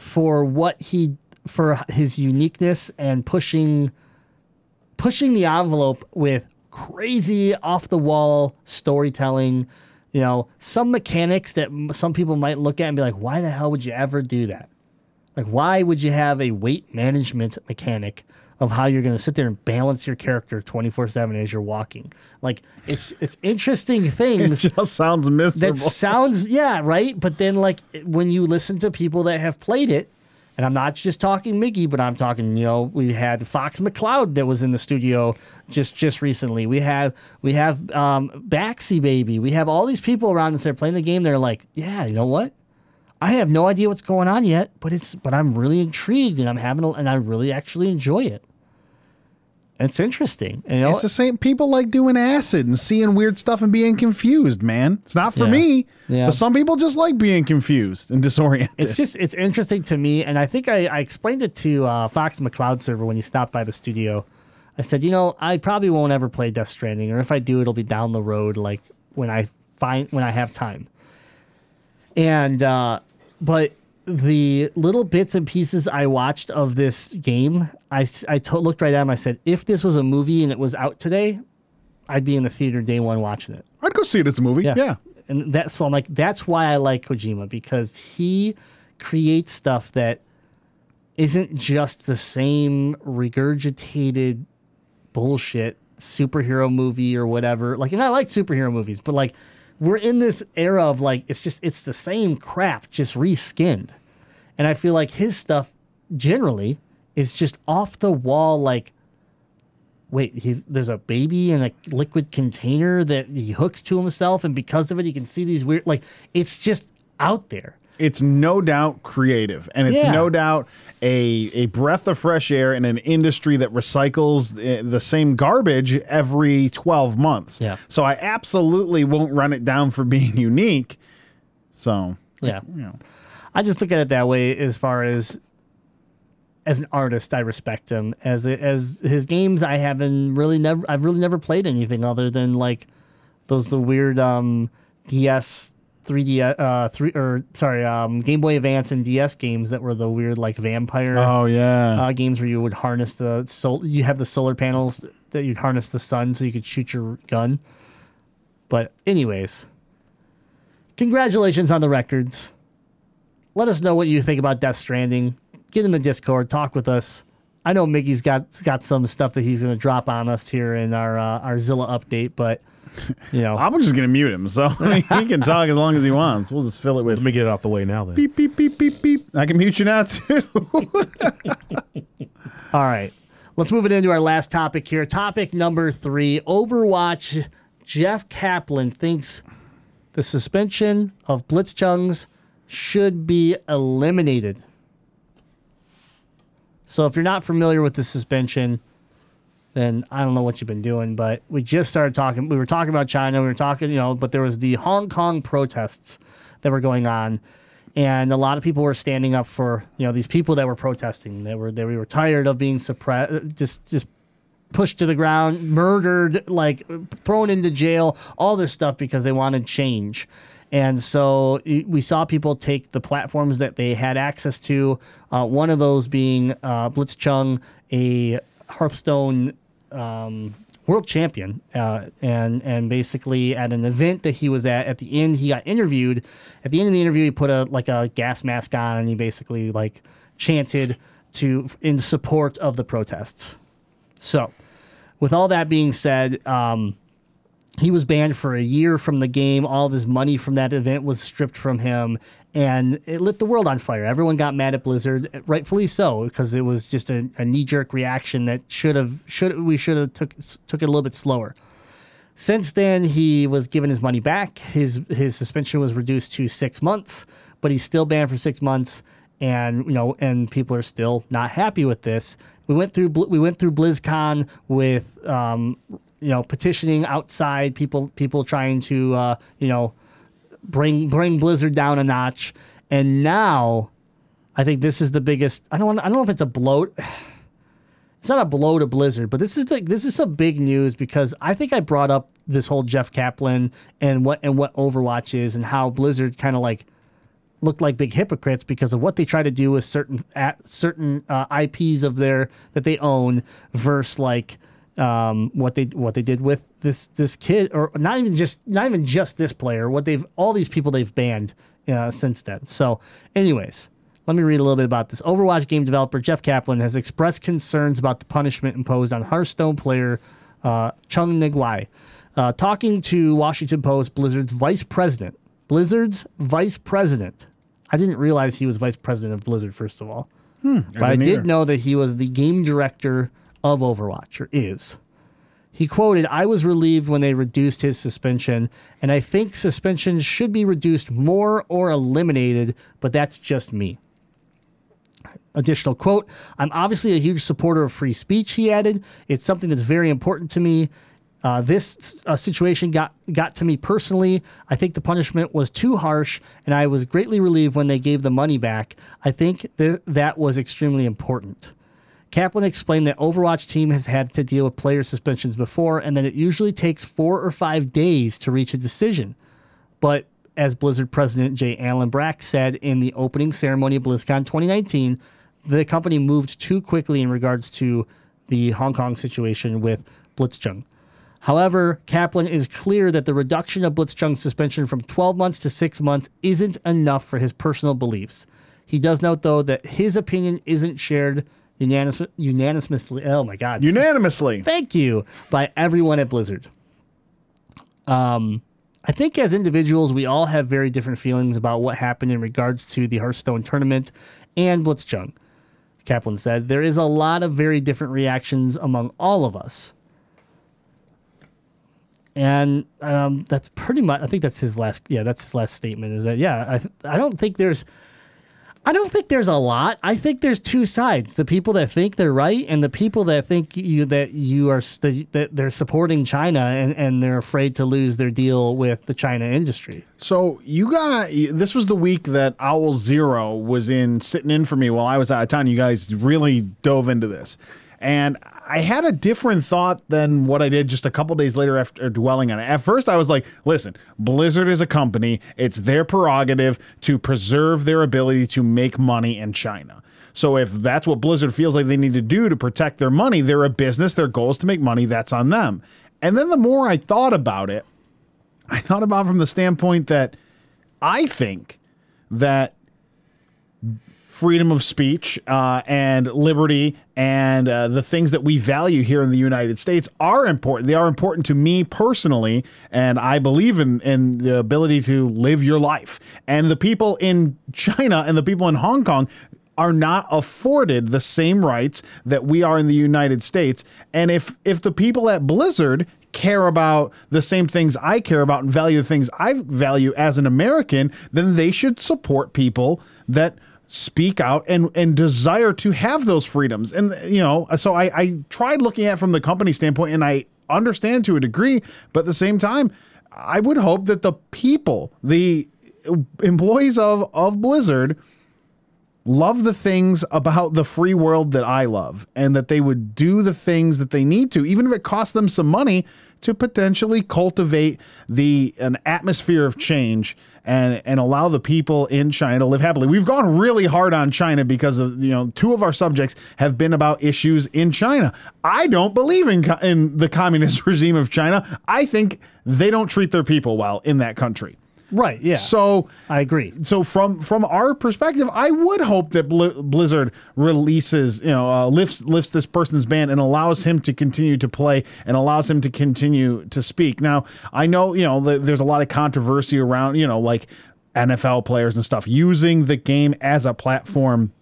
for what he for his uniqueness and pushing pushing the envelope with crazy off the wall storytelling you know some mechanics that some people might look at and be like why the hell would you ever do that? Like why would you have a weight management mechanic of how you're going to sit there and balance your character 24/7 as you're walking. Like it's it's interesting things. It just sounds miserable. that sounds yeah right? But then like when you listen to people that have played it and i'm not just talking Miggy but i'm talking you know we had fox mccloud that was in the studio just just recently. We have we have um baxi baby. We have all these people around us that are playing the game they're like yeah you know what? I have no idea what's going on yet but it's but i'm really intrigued and i'm having a, and i really actually enjoy it it's interesting and, It's the same people like doing acid and seeing weird stuff and being confused, man. It's not for Yeah. me. Yeah. But some people just like being confused and disoriented. it's just it's interesting to me and i think i, I explained it to uh, fox mccloud server when he stopped by the studio i said you know i probably won't ever play death stranding or if i do it'll be down the road like when i find when i have time and uh but the little bits and pieces i watched of this game I to- looked right at him i said if this was a movie and it was out today i'd be in the theater day one watching it I'd go see it as a movie. Yeah. and that's so I'm like, that's why I like Kojima because he creates stuff that isn't just the same regurgitated bullshit superhero movie or whatever. Like, and I like superhero movies, but like, we're in this era of like, it's just, it's the same crap, just reskinned. And I feel like his stuff generally is just off the wall, like, wait, he's, there's a baby in a liquid container that he hooks to himself, and because of it, he can see these weird, like, it's just out there. It's no doubt creative, and it's Yeah. no doubt a a breath of fresh air in an industry that recycles the, the same garbage every twelve months. Yeah. So I absolutely won't run it down for being unique. So Yeah. you know, I just look at it that way as far as as an artist, I respect him. As as his games, I haven't really never I've really never played anything other than like those the weird um DS 3D uh three or sorry um Game Boy Advance and DS games that were the weird like vampire oh yeah, uh, games where you would harness the sol you have the solar panels that you'd harness the sun so you could shoot your gun. But anyways, congratulations on the records. Let us know what you think about Death Stranding. Get in the Discord, talk with us. I know Miggy's got got some stuff that he's going to drop on us here in our uh, our Zilla update, but you know, I'm just gonna mute him, so he can talk as long as he wants. We'll just fill it with Let me get it out the way now then. beep beep beep beep beep. I can mute you now too. All right. Let's move it into our last topic here. Topic number three Overwatch. Jeff Kaplan thinks the suspension of Blitzchungs should be eliminated. So, if you're not familiar with the suspension, then I don't know what you've been doing, but we just started talking. We were talking about China. We were talking, you know, but there was the Hong Kong protests that were going on, and a lot of people were standing up for, you know, these people that were protesting. They were they were tired of being suppressed, just just pushed to the ground, murdered, like thrown into jail, all this stuff because they wanted change. And so we saw people take the platforms that they had access to. Uh, one of those being uh, Blitzchung, a Hearthstone um, world champion, uh, and and basically at an event that he was at, at the end he got interviewed. At the end of the interview, he put a like a gas mask on and he basically like chanted to in support of the protests. So, with all that being said, um, he was banned for a year from the game. All of his money from that event was stripped from him, and it lit the world on fire. Everyone got mad at Blizzard, rightfully so, because it was just a, a knee jerk reaction that should have should we should have took took it a little bit slower. Since then, he was given his money back. His his suspension was reduced to six months, but he's still banned for six months, and you know, and people are still not happy with this. We went through we went through BlizzCon with um, you know petitioning outside people people trying to uh, you know bring bring Blizzard down a notch, and now I think this is the biggest. I don't want, I don't know if it's a bloat. It's not a blow to Blizzard, but this is like this is some big news because I think I brought up this whole Jeff Kaplan and what and what Overwatch is and how Blizzard kind of like looked like big hypocrites because of what they try to do with certain at certain uh, IPs of their that they own versus like um, what they what they did with this this kid or not even just not even just this player what they've all these people they've banned uh, since then. So, anyways, let me read a little bit about this. Overwatch game developer Jeff Kaplan has expressed concerns about the punishment imposed on Hearthstone player uh, Chung Ng Wai. Uh, talking to Washington Post, Blizzard's vice president, Blizzard's vice president. I didn't realize he was vice president of Blizzard, first of all. but I didn't did either. know that he was the game director of Overwatch, or is. He quoted, I was relieved when they reduced his suspension, and I think suspensions should be reduced more or eliminated, but that's just me. Additional quote, I'm obviously a huge supporter of free speech, he added. It's something that's very important to me. Uh, this uh, situation got got to me personally. I think the punishment was too harsh, and I was greatly relieved when they gave the money back. I think th- that was extremely important. Kaplan explained that Overwatch team has had to deal with player suspensions before, and that it usually takes four or five days to reach a decision. But as Blizzard president J. Allen Brack said in the opening ceremony of BlizzCon 2019, the company moved too quickly in regards to the Hong Kong situation with Blitzchung. However, Kaplan is clear that the reduction of Blitzchung's suspension from 12 months to 6 months isn't enough for his personal beliefs. He does note, though, that his opinion isn't shared unanimous, unanimously. Oh my God. Unanimously. Thank you by everyone at Blizzard. Um, I think as individuals, we all have very different feelings about what happened in regards to the Hearthstone tournament and Blitzchung. Kaplan said there is a lot of very different reactions among all of us. And um, that's pretty much. I think that's his last. Yeah, that's his last statement. Is that yeah? I I don't think there's. I don't think there's a lot. I think there's two sides: the people that think they're right, and the people that think you that you are that they're supporting China and, and they're afraid to lose their deal with the China industry. So you got this was the week that Owl Zero was in sitting in for me while I was out of town. You guys really dove into this, and I had a different thought than what I did just a couple days later after dwelling on it. At first, I was like, "Listen, Blizzard is a company; it's their prerogative to preserve their ability to make money in China." So if that's what Blizzard feels like they need to do to protect their money, they're a business. Their goal is to make money. That's on them. And then the more I thought about it, I thought about from the standpoint that I think that freedom of speech uh, and liberty and uh, the things that we value here in the United States are important. They are important to me personally, and I believe in, in the ability to live your life. And the people in China and the people in Hong Kong are not afforded the same rights that we are in the United States. And if if the people at Blizzard care about the same things I care about and value the things I value as an American, then they should support people that speak out and and desire to have those freedoms. And you know, so I, I tried looking at from the company standpoint and I understand to a degree, but at the same time, I would hope that the people, the employees of of Blizzard love the things about the free world that I love and that they would do the things that they need to even if it costs them some money to potentially cultivate the an atmosphere of change and and allow the people in China to live happily. We've gone really hard on China because of you know two of our subjects have been about issues in China. I don't believe in in the communist regime of China. I think they don't treat their people well in that country. Right, yeah. So I agree. so from from our perspective, I would hope that Bli- Blizzard releases, you know, uh, lifts lifts this person's ban and allows him to continue to play and allows him to continue to speak. Now, I know, you know, th- there's a lot of controversy around, you know, like NFL players and stuff using the game as a platform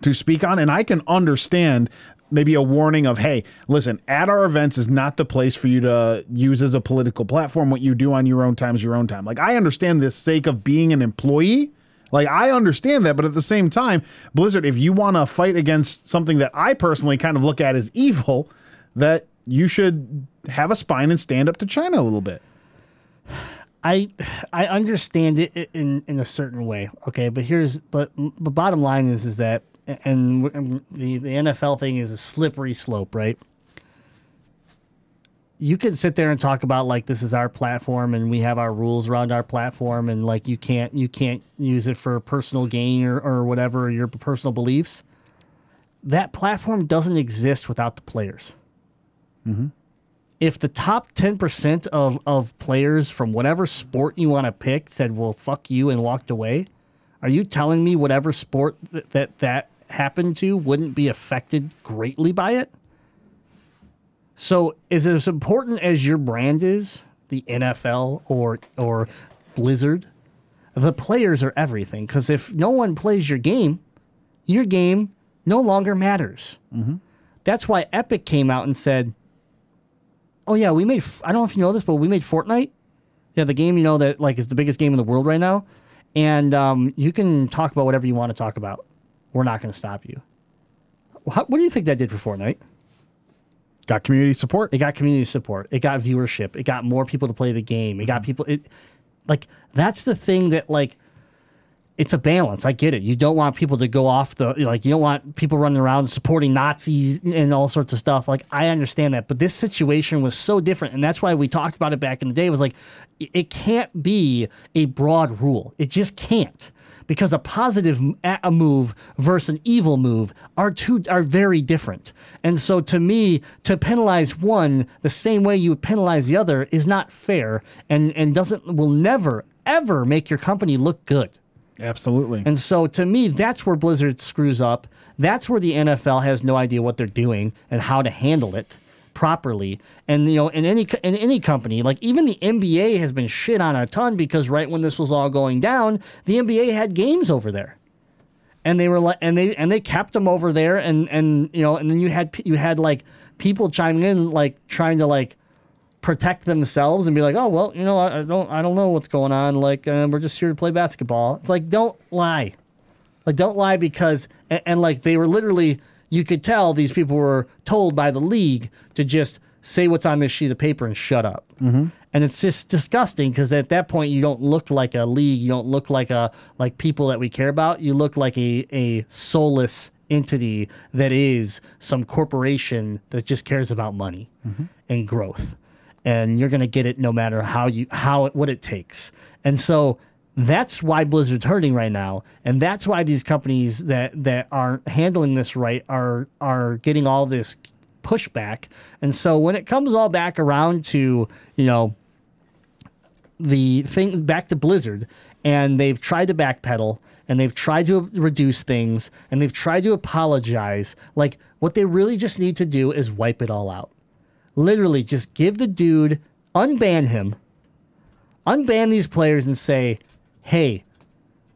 to speak on and I can understand maybe a warning of hey listen at our events is not the place for you to use as a political platform what you do on your own time is your own time. Like i understand the sake of being an employee. Like i understand that but at the same time blizzard if you want to fight against something that i personally kind of look at as evil that you should have a spine and stand up to china a little bit. I I understand it in in a certain way. Okay, but here's but the bottom line is is that and the the NFL thing is a slippery slope, right? You can sit there and talk about like this is our platform and we have our rules around our platform and like you can't you can't use it for personal gain or, or whatever your personal beliefs. That platform doesn't exist without the players mm-hmm. if the top 10% of, of players from whatever sport you want to pick said, well, fuck you, and walked away, are you telling me whatever sport that that, that happened to wouldn't be affected greatly by it? So, is it as important as your brand is, the NFL or, or Blizzard? The players are everything. Because if no one plays your game, your game no longer matters. That's why Epic came out and said, Oh yeah, we made. I don't know if you know this, but we made Fortnite. Yeah, the game you know that like is the biggest game in the world right now, and um, you can talk about whatever you want to talk about. We're not going to stop you. How, what do you think that did for Fortnite? got community support It got community support. It got viewership. It got more people to play the game. It got mm-hmm. people. It like that's the thing that like it's a balance. I get it. You don't want people to go off the like you don't want people running around supporting Nazis and all sorts of stuff. Like I understand that, but this situation was so different, and that's why we talked about it back in the day. It was like it- it can't be a broad rule. It just can't. Because a positive a a move versus an evil move are two are very different, and so to me, to penalize one the same way you would penalize the other is not fair, and and doesn't will never ever make your company look good. absolutely And so to me, that's where Blizzard screws up. That's where the NFL has no idea what they're doing and how to handle it properly. And you know, in any in any company, like even the NBA has been shit on a ton because right when this was all going down, the NBA had games over there. And they were like, and they and they kept them over there, and and you know, and then you had you had like people chiming in, like trying to like protect themselves and be like, oh well, you know, I, I don't I don't know what's going on. Like uh, we're just here to play basketball. It's like don't lie, like don't lie because and, and like they were literally you could tell these people were told by the league to just say what's on this sheet of paper and shut up. Mm-hmm. And it's just disgusting because at that point you don't look like a league, you don't look like a like people that we care about. You look like a a soulless entity that is some corporation that just cares about money and growth and you're going to get it no matter how you how what it takes. And so that's why Blizzard's hurting right now, and that's why these companies that that aren't handling this right are are getting all this pushback. And so when it comes all back around to you know the thing back to Blizzard, and they've tried to backpedal and they've tried to reduce things and they've tried to apologize. Like what they really just need to do is wipe it all out literally just give the dude, unban him, unban these players and say, hey,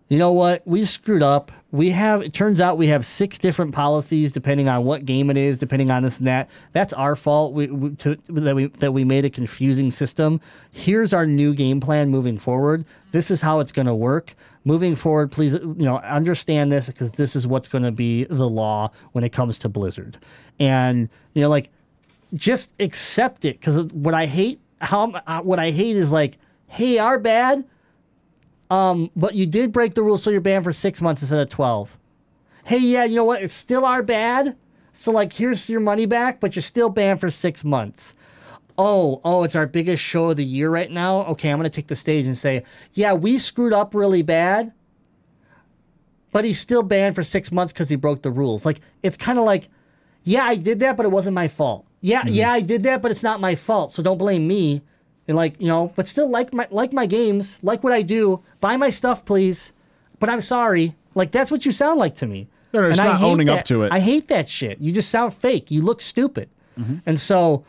you know what? We screwed up. We have, it turns out we have six different policies depending on what game it is, depending on this and that. That's our fault we, we, to, that, we, that we made a confusing system. Here's our new game plan moving forward. This is how it's going to work. Moving forward, please, you know, understand this because this is what's going to be the law when it comes to Blizzard. And, you know, like, just accept it because what I hate how uh, what I hate is like, hey, our bad. Um, but you did break the rules, so you're banned for six months instead of twelve. Hey, yeah, you know what? It's still our bad. So like, here's your money back, but you're still banned for six months. Oh, oh, it's our biggest show of the year right now. Okay, I'm gonna take the stage and say, yeah, we screwed up really bad, but he's still banned for six months because he broke the rules. Like, it's kind of like, yeah, I did that, but it wasn't my fault. Yeah, yeah, I did that, but it's not my fault. So don't blame me. And like you know, but still like my like my games, like what I do. Buy my stuff, please. But I'm sorry. Like that's what you sound like to me. They're just And not owning up to it. I hate that shit. You just sound fake. You look stupid. Mm-hmm. And so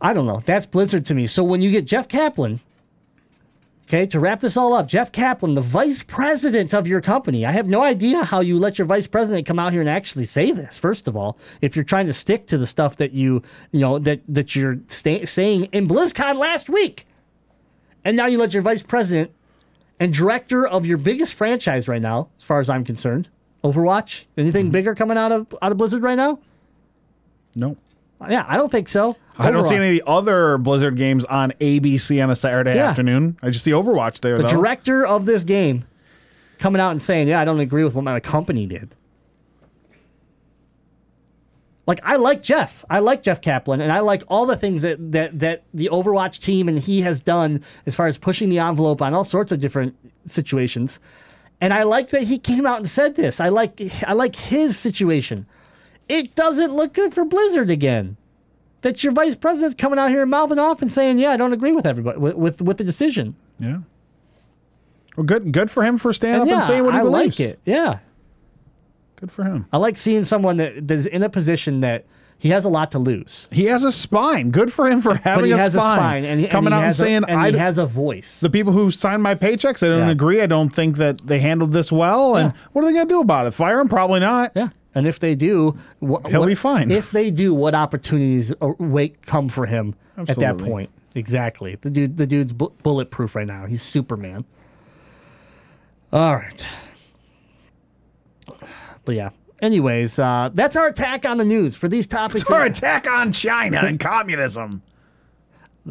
I don't know. That's Blizzard to me. So when you get Jeff Kaplan, okay, to wrap this all up, Jeff Kaplan, the vice president of your company, I have no idea how you let your vice president come out here and actually say this. First of all, if you're trying to stick to the stuff that you, you know, that that you're sta- saying in BlizzCon last week, and now you let your vice president and director of your biggest franchise right now, as far as I'm concerned, Overwatch, anything Mm-hmm. bigger coming out of out of Blizzard right now? No. Yeah, I don't think so. I don't see any of the other Blizzard games on ABC on a Saturday Yeah. afternoon. I just see Overwatch there, the though. director of this game coming out and saying, "Yeah, I don't agree with what my company did." Like I like Jeff. I like Jeff Kaplan and I like all the things that that that the Overwatch team and he has done as far as pushing the envelope on all sorts of different situations. And I like that he came out and said this. I like I like his situation. It doesn't look good for Blizzard again. That your vice president's coming out here and mouthing off and saying, "Yeah, I don't agree with everybody with with, with the decision." yeah. Well, good good for him for standing And up yeah, and saying what he I believes. like it. Yeah. Good for him. I like seeing someone that that's in a position that he has a lot to lose, He has a spine. Good for him for having he a has spine. a spine and he, coming and out and has a- saying, and "I." he has a voice. the people who signed my paychecks, I don't Yeah. agree. I don't think that they handled this well. And Yeah. what are they going to do about it? Fire him? Probably not. yeah, and if they do, wh- He'll what- be fine. If they do, what opportunities uh, wait come for him at that point? Exactly. The dude, the dude's bu- bulletproof right now. He's Superman. All right. But yeah. Anyways, uh, that's our attack on the news for these topics. It's our attack on China and communism.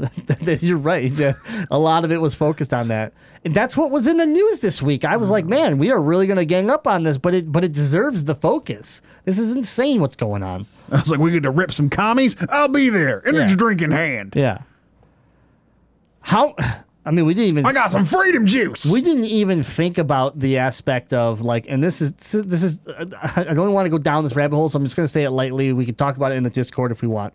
You're right. Yeah. A lot of it was focused on that. And that's what was in the news this week. I was like, mm. man, we are really going to gang up on this, but it but it deserves the focus. This is insane what's going on. I was like, we get to rip some commies. I'll be there. Energy Yeah. drink in hand. Yeah. How I mean, we didn't even I got some freedom juice. we didn't even think about the aspect of like and this is this is I don't want to go down this rabbit hole, so I'm just going to say it lightly. We can talk about it in the Discord if we want.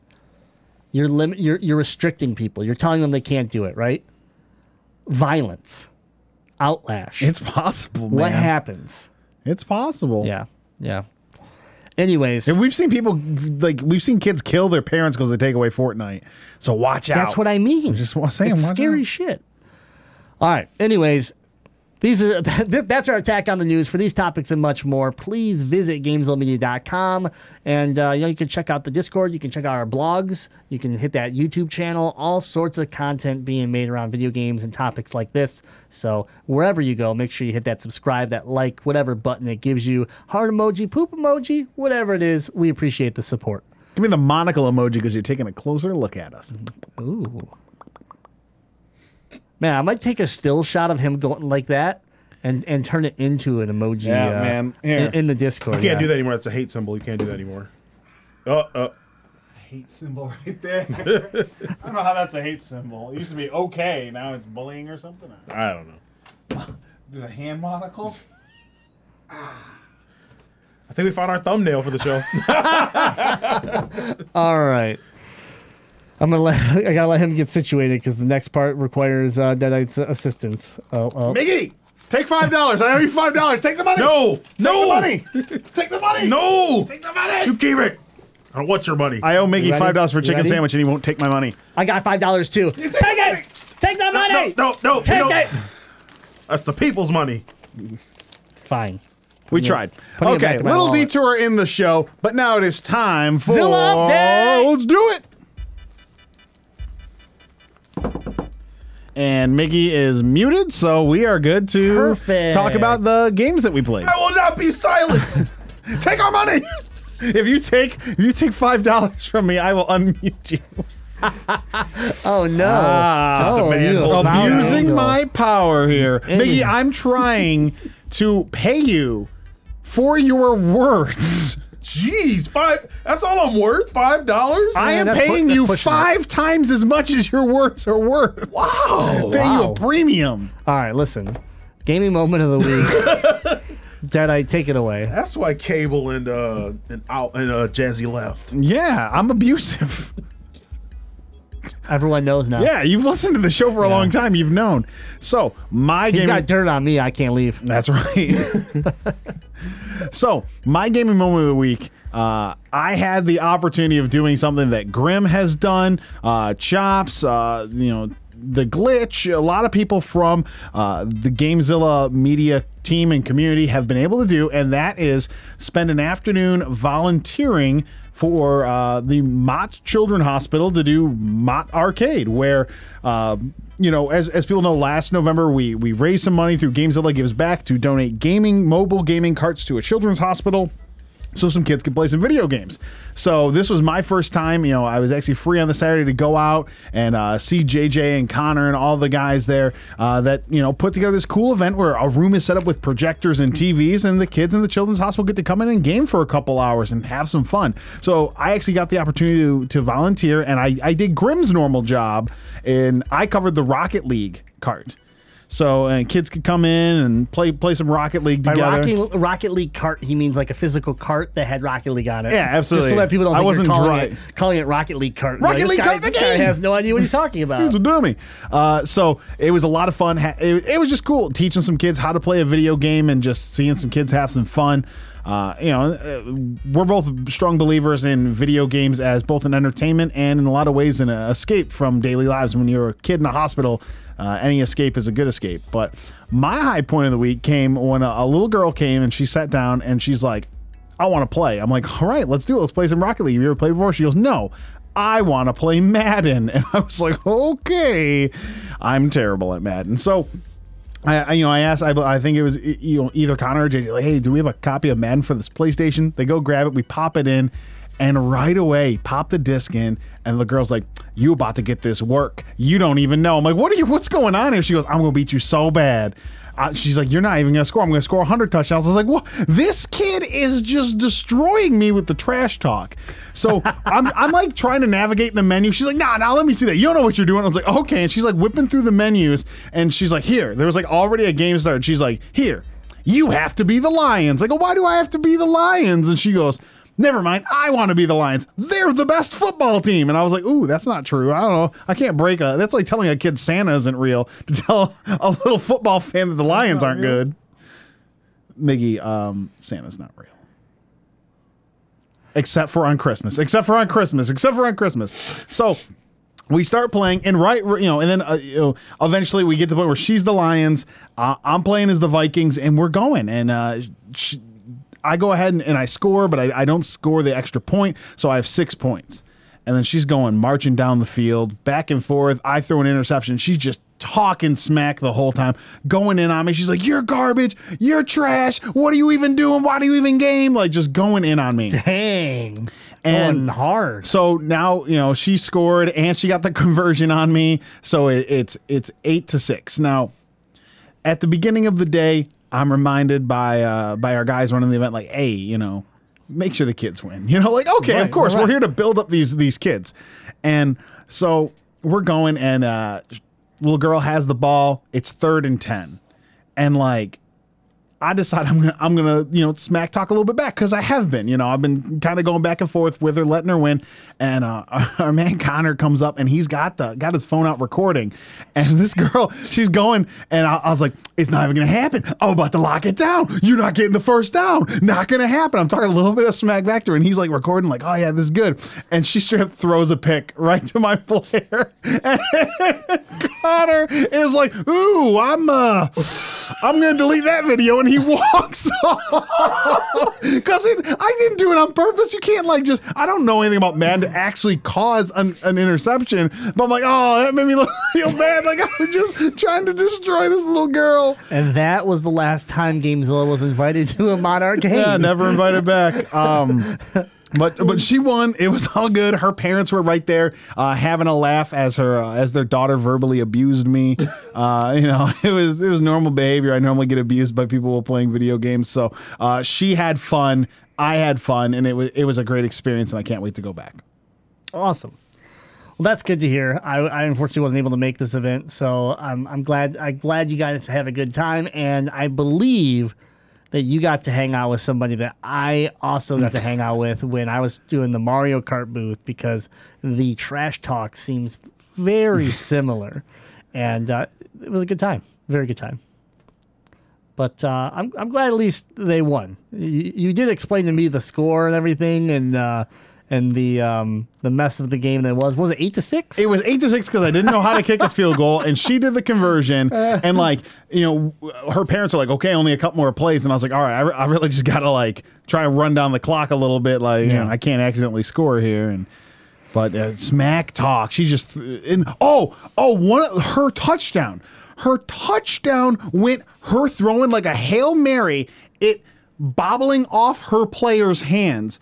You're limit you're you're restricting people. You're telling them they can't do it, right? Violence. Outlash. it's possible, man. what happens? It's possible. Yeah. Yeah. Anyways, And we've seen people like we've seen kids kill their parents because they take away Fortnite. So watch out. that's what I mean. just wa- saying, it's scary out. shit. All right. Anyways, these are that's our attack on the news. For these topics and much more, please visit gamezillamedia.com. And uh, you know you can check out the Discord. You can check out our blogs. You can hit that YouTube channel. All sorts of content being made around video games and topics like this. So wherever you go, make sure you hit that subscribe, that like, whatever button it gives you. Heart emoji, poop emoji, whatever it is. We appreciate the support. Give me the monocle emoji because you're taking a closer look at us. Ooh. Man, I might take a still shot of him going like that and, and turn it into an emoji Yeah, uh, man. in, Here. in the Discord. You can't yeah. do that anymore. That's a hate symbol. You can't do that anymore. Uh, uh. Hate symbol right there. I don't know how that's a hate symbol. It used to be okay. Now it's bullying or something. I don't know. There's a hand monocle. I think we found our thumbnail for the show. All right. I'm gonna let I gotta let him get situated because the next part requires uh, Deadite's assistance. Oh, oh. Miggy, take five dollars. I owe you five dollars. Take the money. no, Take no, the money. Take the money. no. Take the money. You keep it. I don't want your money. I owe Miggy five dollars for a chicken ready? sandwich, and he won't take my money. I got five dollars too. Take, it. Take the money. no, no, no. we Take don't- it. That's the people's money. Fine. We Yeah. tried. Putting Okay, little wallet. detour in the show, but now it is time for Zilla update! Let's do it. And Miggy is muted, so we are good to Perfect. talk about the games that we played. I will not be silenced. take our money. if you take if you take five dollars from me, I will unmute you. Oh no! Ah. Just a oh, man you holding found you. Using angle. my power here, Miggy. I'm trying to pay you for your words. Jeez, five. That's all I'm worth. Five dollars. I am that's pu- paying you pushing it. five times as much as your words are worth. Wow. paying you Wow. a premium. All right, listen. Gaming moment of the week. Deadite, take it away. That's why Cable and uh and out and uh Jazzy left. Yeah, I'm abusive. Everyone knows now. Yeah, you've listened to the show for a long time. You've known. So my He's game. got dirt on me. I can't leave. That's right. so, my gaming moment of the week. Uh, I had the opportunity of doing something that Grim has done, uh, Chops, uh, you know, the glitch. A lot of people from uh, the Gamezilla media team and community have been able to do, and that is spend an afternoon volunteering for uh, the Mott Children Hospital to do Mott Arcade, where uh, you know, as, as people know, last November we we raised some money through Games Gamezilla Gives Back to donate gaming mobile gaming carts to a children's hospital so some kids can play some video games. So this was my first time. You know, I was actually free on the Saturday to go out and uh, see JJ and Connor and all the guys there uh, that you know put together this cool event where a room is set up with projectors and TVs, and the kids in the children's hospital get to come in and game for a couple hours and have some fun. So I actually got the opportunity to, to volunteer, and I, I did Grimm's normal job, and I covered the Rocket League cart. So and kids could come in and play play some Rocket League By together. Rocket, Rocket League cart, he means like a physical cart that had Rocket League on it. Yeah, absolutely. Just so that people don't I wasn't calling dry. it, calling it Rocket League cart. Rocket this League guy, cart, This guy has no idea what he's talking about. He's a dummy. Uh, so it was a lot of fun. It, it was just cool teaching some kids how to play a video game and just seeing some kids have some fun. Uh, you know, uh, we're both strong believers in video games as both an entertainment and in a lot of ways an uh, escape from daily lives. When you're a kid in a hospital, uh, any escape is a good escape. But my high point of the week came when a, a little girl came and she sat down and she's like, I want to play. I'm like, all right, let's do it. Let's play some Rocket League. Have you ever played before? She goes, no. I want to play Madden. And I was like, okay, I'm terrible at Madden. So, I, you know, I asked, I, I think it was you know either Connor or JJ, like, hey, do we have a copy of Madden for this PlayStation? They go grab it, we pop it in, and right away pop the disc in, and the girl's like, "You about to get this work? You don't even know." I'm like, "What are you? What's going on here?" She goes, "I'm gonna beat you so bad." Uh, she's like, "You're not even gonna score. I'm gonna score 100 touchdowns." I was like, "What? This kid is just destroying me with the trash talk." So I'm, I'm like trying to navigate the menu. She's like, "Nah, nah, let me see that. You don't know what you're doing." I was like, "Okay," and she's like whipping through the menus, and she's like, "Here." There was like already a game started. She's like, "Here, you have to be the Lions." I go, "Why do I have to be the Lions?" And she goes. Never mind. I want to be the Lions. They're the best football team. And I was like, ooh, that's not true. I don't know. I can't break a. That's like telling a kid Santa isn't real to tell a little football fan that the Lions aren't good. Miggy, um, Santa's not real. Except for on Christmas. Except for on Christmas. Except for on Christmas. So we start playing, and right, you know, and then uh, you know, eventually we get to the point where she's the Lions, uh, I'm playing as the Vikings, and we're going. And uh, she, I go ahead and, and I score, but I, I don't score the extra point, so I have six points. And then she's going marching down the field, back and forth. I throw an interception. She's just talking smack the whole time, going in on me. She's like, "You're garbage. You're trash. What are you even doing? Why do you even game?" Like just going in on me. Dang. And- Going hard. So now you know she scored and she got the conversion on me. So it, it's it's eight to six. Now, at the beginning of the day, I'm reminded by uh, by our guys running the event, like, hey, you know, make sure the kids win. You know, like okay, of course right. we're here to build up these these kids, and so we're going and uh, little girl has the ball. It's third and ten, and like I decide I'm gonna I'm gonna you know smack talk a little bit back because I have been you know I've been kind of going back and forth with her letting her win. And uh, our man Connor comes up and he's got the got his phone out recording. And this girl she's going and I, I was like it's not even gonna happen. I'm about to lock it down. You're not getting the first down. Not gonna happen. I'm talking a little bit of smack back to her and he's like recording like oh yeah this is good. And she straight up throws a pick right to my player. And Connor is like ooh I'm uh I'm gonna delete that video, and he walks off because I didn't do it on purpose. You can't like just I don't know anything about man to actually cause an, an interception, but I'm like, oh, that made me look real bad. Like I was just trying to destroy this little girl. And that was the last time Gamezilla was invited to a Monarch game. Yeah, never invited back. Um, but but she won. It was all good. Her parents were right there, uh, having a laugh as her uh, as their daughter verbally abused me. Uh, you know, it was it was normal behavior. I normally get abused by people while playing video games. So uh, she had fun. I had fun, and it was it was a great experience, and I can't wait to go back. Awesome. Well, that's good to hear. I, I unfortunately wasn't able to make this event, so I'm I'm glad I'm glad you guys had a good time, and I believe that you got to hang out with somebody that I also got to hang out with when I was doing the Mario Kart booth because the trash talk seems very similar, and uh, it was a good time, very good time. But uh, I'm I'm glad at least they won. You, you did explain to me the score and everything, and uh, and the um, the mess of the game that was. Was it eight to six? It was eight to six because I didn't know how to kick a field goal, and she did the conversion. And like, you know, her parents are like, "Okay, only a couple more plays," and I was like, "All right, I, re- I really just gotta like try and run down the clock a little bit. Like, you know, I can't accidentally score here." And but uh, smack talk, she just and oh oh one her touchdown, her touchdown went her throwing like a hail mary, it bobbling off her player's hands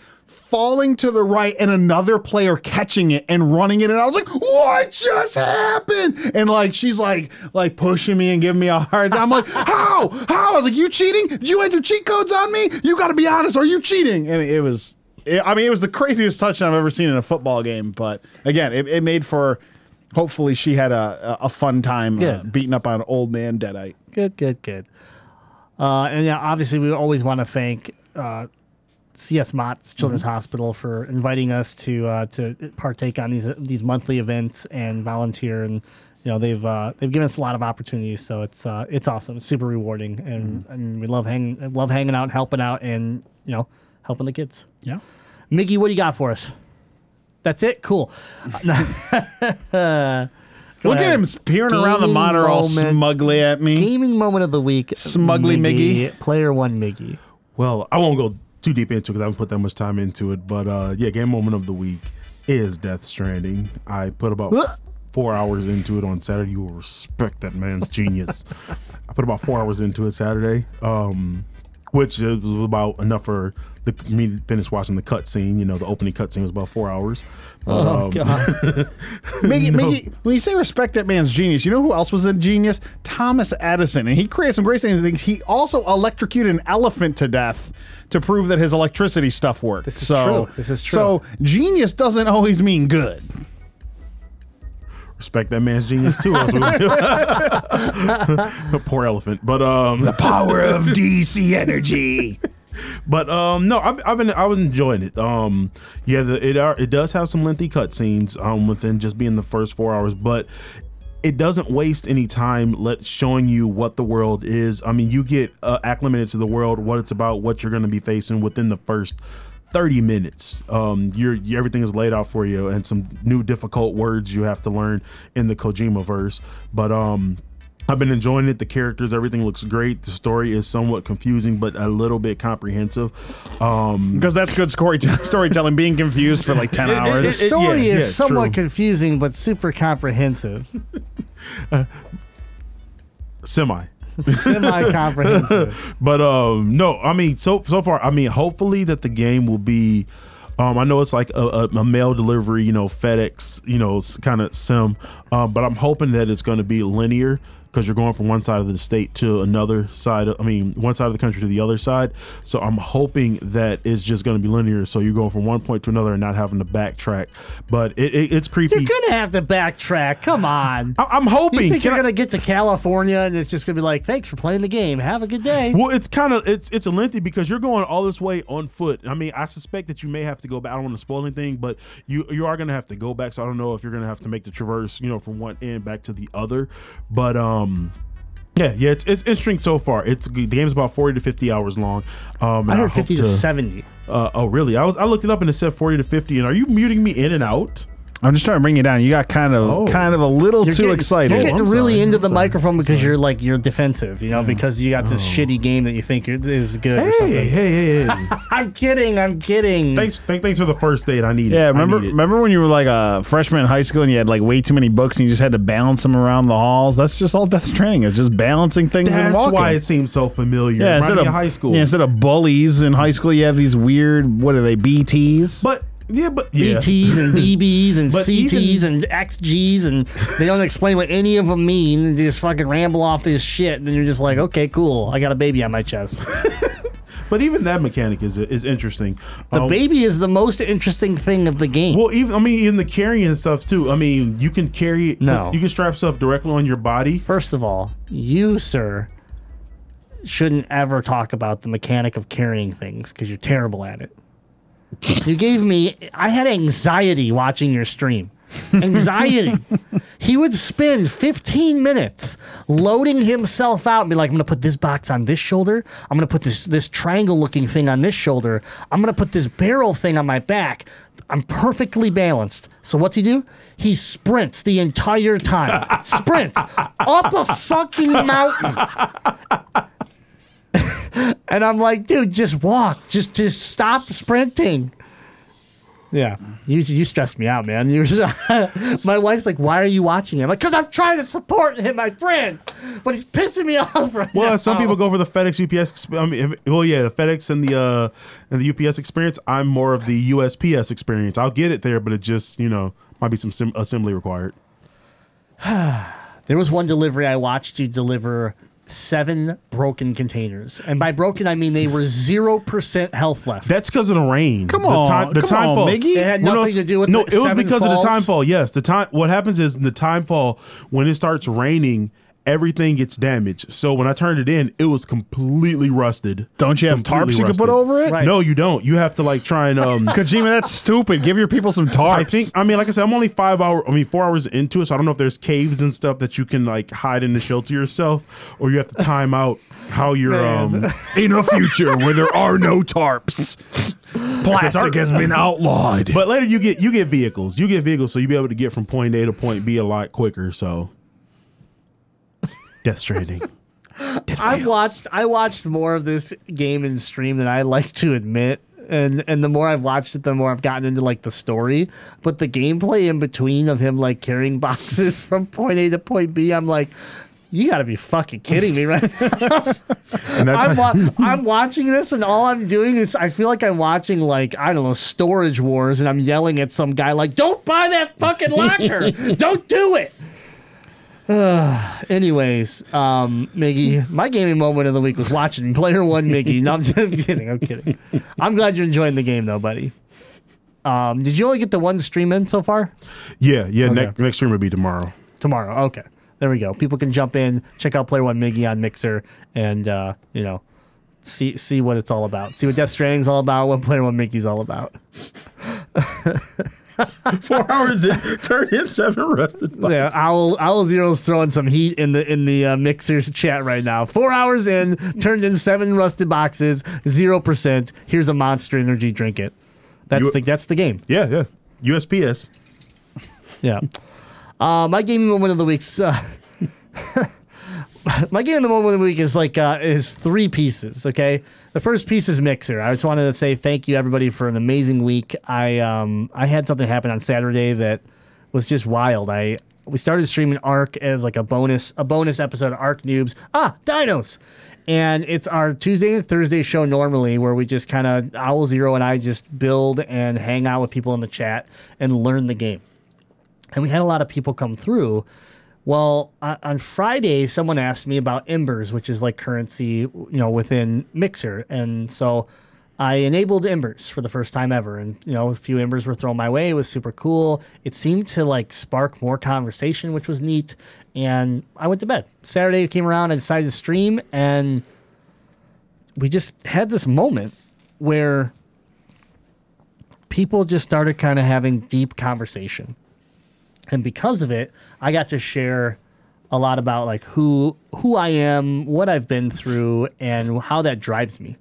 falling to the right and another player catching it and running it. And I was like what just happened? And like she's like like pushing me and giving me a hard time. I'm like how? How? I was like you cheating? Did you enter cheat codes on me? You got to be honest. Are you cheating? And it was it, I mean it was the craziest touchdown I've ever seen in a football game. But again it, it made for hopefully she had a a fun time uh, beating up on an old man deadite. Good, good, good. Uh, and yeah, obviously, we always want to thank uh, CS Mott's Children's Hospital for inviting us to uh, to partake on these these monthly events and volunteer. And you know, they've uh, they've given us a lot of opportunities, so it's uh, it's awesome, it's super rewarding, and and we love hanging love hanging out, helping out, and you know, helping the kids. yeah Miggy, what do you got for us? That's it. Cool. Look at him peering around the Gaming monitor all smugly at me. Gaming moment of the week. Smugly Miggy. Player one Miggy. Well, I won't go too deep into it because I haven't put that much time into it. But uh, yeah, game moment of the week is Death Stranding. I put about f- four hours into it on Saturday. You will respect that man's genius. I put about four hours into it Saturday, um, which was about enough for the, me to finish watching the cutscene. You know, the opening cutscene was about four hours. Oh um, God. Miggy, Miggy, when you say respect that man's genius, you know who else was a genius? Thomas Edison. And he created some great things. He also electrocuted an elephant to death to prove that his electricity stuff worked. This is so, true. This is true. So genius doesn't always mean good. Respect that man's genius too. Poor elephant. But um, the Power of DC energy. But um, no, I've, I've been I was enjoying it. Um, yeah, the, it are it does have some lengthy cutscenes um within just being the first four hours, but it doesn't waste any time let showing you what the world is. I mean, you get uh, acclimated to the world, what it's about, what you're going to be facing within the first 30 minutes. Um, you're, you everything is laid out for you, and some new difficult words you have to learn in the Kojima verse. But um, I've been enjoying it. The characters, everything looks great. The story is somewhat confusing, but a little bit comprehensive. Um, Because that's good story- storytelling, being confused for like 10 It- it- hours. the Story yeah, is yeah, somewhat true. confusing, but super comprehensive. semi. Semi comprehensive. But um, no, I mean, so so far, I mean, hopefully that the game will be. Um, I know it's like a, a, a mail delivery, you know, FedEx, you know, kind of sim, um, but I'm hoping that it's going to be linear because you're going from one side of the state to another side. Of, I mean, one side of the country to the other side. So I'm hoping that it's just going to be linear, so you're going from one point to another and not having to backtrack. But it, it, it's creepy. You're gonna have to backtrack. Come on. I, I'm You hoping. think Can you're I- gonna get to California and it's just gonna be like, "Thanks for playing the game. Have a good day." Well, it's kind of it's it's a lengthy because you're going all this way on foot. I mean, I suspect that you may have to go back. I don't want to spoil anything, but you you are going to have to go back. So I don't know if you're going to have to make the traverse, you know, from one end back to the other. But um, yeah, yeah, it's it's interesting so far. It's the game's about forty to fifty hours long. Um, I heard fifty to seventy. Uh, oh, really? I was I looked it up and it said forty to fifty. And are you muting me in and out? I'm just trying to bring you down. You got kind of Oh. kind of a little You're too getting, excited. You're getting I'm really sorry. into I'm the sorry. microphone because you're like you're defensive, you know, because you got this oh. shitty game that you think is good or Hey, something. hey, hey, hey! I'm kidding. I'm kidding. thanks, thank, thanks for the first date. I need it. Yeah, I remember need remember when you were like a freshman in high school and you had like way too many books and you just had to balance them around the halls? That's just all Death Stranding It's just balancing things and That's walking. why it seems so familiar. yeah, Reminded instead of high school. Yeah, instead of bullies in high school, you have these weird what are they BTS? But yeah, but yeah. BTs and BBs and But CTs even- and XGs and they don't explain what any of them mean. They just fucking ramble off this shit. And then you're just like, okay, cool. I got a baby on my chest. But even that mechanic is is interesting. The Um, baby is the most interesting thing of the game. Well, even I mean, even the carrying stuff too. I mean, you can carry. No. you can strap stuff directly on your body. First of all, you, sir, shouldn't ever talk about the mechanic of carrying things because you're terrible at it. You gave me, I had anxiety watching your stream. anxiety. he would spend 15 minutes loading himself out and be like, I'm gonna put this box on this shoulder. I'm gonna put this this triangle looking thing on this shoulder. I'm gonna put this barrel thing on my back. I'm perfectly balanced. So what's he do? He sprints the entire time. sprints up a fucking mountain. And I'm like, dude, just walk. Just just stop sprinting. Yeah, you you stressed me out, man. You my wife's like, "Why are you watching him?" Like, "Cause I'm trying to support him, my friend, but he's pissing me off right now." Well, some people go for the FedEx UPS. I mean, well, yeah, the FedEx and the uh and the UPS experience. I'm more of the USPS experience. I'll get it there, but it just you know might be some sim- assembly required. There was one delivery I watched you deliver seven broken containers, and by broken I mean they were zero percent health left. That's because of the rain. Come the on, the come time on, fall. Miggy. It had Well, no, nothing to do with no. the it was seven because of the falls. time fall. Yes, the time. What happens is the time fall when it starts raining, everything gets damaged. So when I turned it in, it was completely rusted. Don't you have Completely tarps you can put over it? Right. No, you don't. You have to like try and um. Kojima, that's stupid. Give your people some tarps. I think I mean like I said I'm only five hour I mean four hours into it so I don't know if there's caves and stuff that you can like hide in to shelter yourself or you have to time out how you're um in a future where there are no tarps, plastic has been outlawed. but later you get you get vehicles you get vehicles so you'll be able to get from point A to point B a lot quicker so Death Stranding I watched I watched more of this game in stream than I like to admit. And and the more I've watched it, the more I've gotten into like the story. But the gameplay in between of him like carrying boxes from point A to point B, I'm like, you gotta be fucking kidding me, right? I'm, wa- I'm watching this and all I'm doing is I feel like I'm watching like I don't know storage wars and I'm yelling at some guy like don't buy that fucking locker don't do it anyways um Miggy my gaming moment of the week was watching player one Miggy no I'm just kidding I'm kidding I'm glad you're enjoying the game though buddy um did you only get the one stream in so far yeah yeah Okay. next next stream will be tomorrow tomorrow. Okay, there we go. People can jump in, check out Player One Miggy on Mixer, and uh, you know, see see what it's all about. See what Death Stranding's all about. What Player One Miggy's all about. four hours in in seven rusted boxes. Yeah, Owl Owl Zero's throwing some heat in the in the uh, Mixer's chat right now. Four hours in, turned in seven rusted boxes, zero percent. Here's a Monster Energy. Drink it. That's You- the that's the game. yeah yeah USPS Yeah. Uh, my gaming moment of the week's uh, my game of the moment of the week is like uh, is three pieces. Okay, the first piece is Mixer. I just wanted to say thank you everybody for an amazing week. I um I had something happen on Saturday that was just wild. I we started streaming ARK as like a bonus a bonus episode of ARK Noobs. Ah, Dinos. And it's our Tuesday and Thursday show normally where we just kind of Owl Zero and I just build and hang out with people in the chat and learn the game and we had a lot of people come through. Well, on, Friday, someone asked me about Embers, which is like currency, you know, within Mixer, and so I enabled Embers for the first time ever, and you know, a few Embers were thrown my way. It was super cool. It seemed to like spark more conversation, which was neat. And I went to bed. Saturday came around, I decided to stream, and we just had this moment where people just started kind of having deep conversation and because of it i got to share a lot about like who who i am what i've been through and how that drives me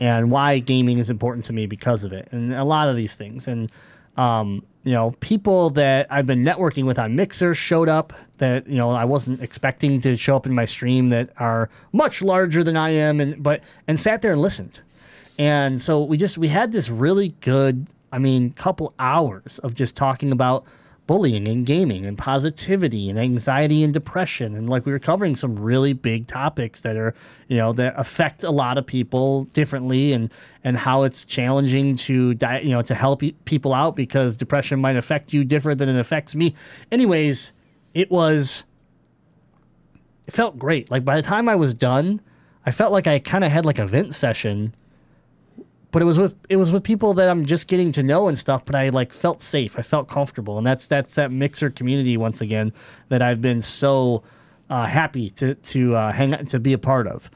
and why gaming is important to me because of it and a lot of these things. And um, you know people that i've been networking with on mixer showed up that you know i wasn't expecting to show up in my stream that are much larger than i am and but and sat there and listened. And so we just we had this really good, I mean, couple hours of just talking about bullying and gaming and positivity and anxiety and depression and like we were covering some really big topics that are, you know, that affect a lot of people differently and and how it's challenging to di- you know, to help people out because depression might affect you different than it affects me. Anyways, it was it felt great. Like by the time I was done, I felt like I kind of had like a vent session but it was with it was with people that I'm just getting to know and stuff. But I like felt safe. I felt comfortable, and that's that's that mixer community once again that I've been so uh, happy to to uh, hang out to be a part of,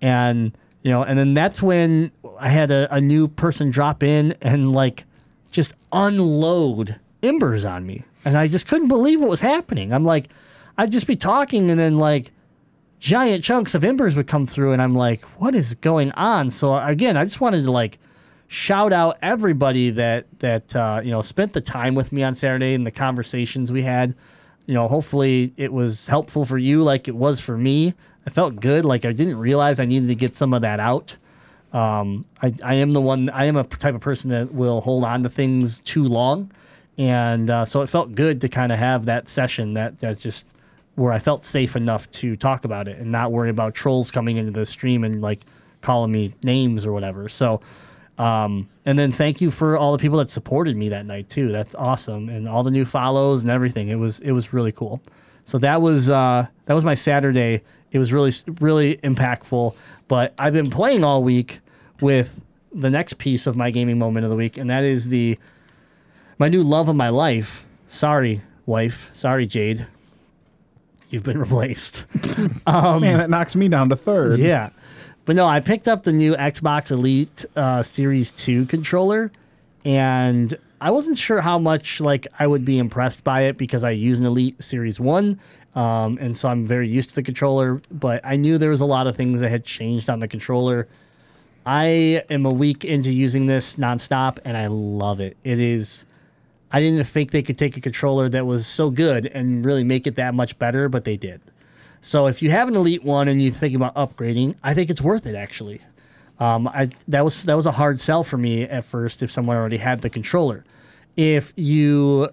and you know, and then that's when I had a, a new person drop in and like just unload embers on me, and I just couldn't believe what was happening. I'm like, I'd just be talking, and then like giant chunks of embers would come through, and I'm like, what is going on? So again, I just wanted to like shout out everybody that that uh, you know spent the time with me on Saturday and the conversations we had. You know, hopefully it was helpful for you, like it was for me. I felt good. Like I didn't realize I needed to get some of that out. Um, I, I am the one. I am a type of person that will hold on to things too long, and uh, so it felt good to kind of have that session that that just where I felt safe enough to talk about it and not worry about trolls coming into the stream and like calling me names or whatever. So, um, and then thank you for all the people that supported me that night too. That's awesome, and all the new follows and everything. It was it was really cool. So that was uh, that was my Saturday. It was really really impactful. But I've been playing all week with the next piece of my gaming moment of the week, and that is the my new love of my life. Sorry, wife. Sorry, Jade. You've been replaced. Man, that knocks me down to third. Yeah. But no, I picked up the new Xbox Elite uh, Series 2 controller and I wasn't sure how much like I would be impressed by it because I use an Elite Series 1 um, and so I'm very used to the controller, but I knew there was a lot of things that had changed on the controller. I am a week into using this nonstop and I love it. It is I didn't think they could take a controller that was so good and really make it that much better, but they did. So if you have an Elite one and you're thinking about upgrading, I think it's worth it actually. Um, I that was that was a hard sell for me at first if someone already had the controller. If you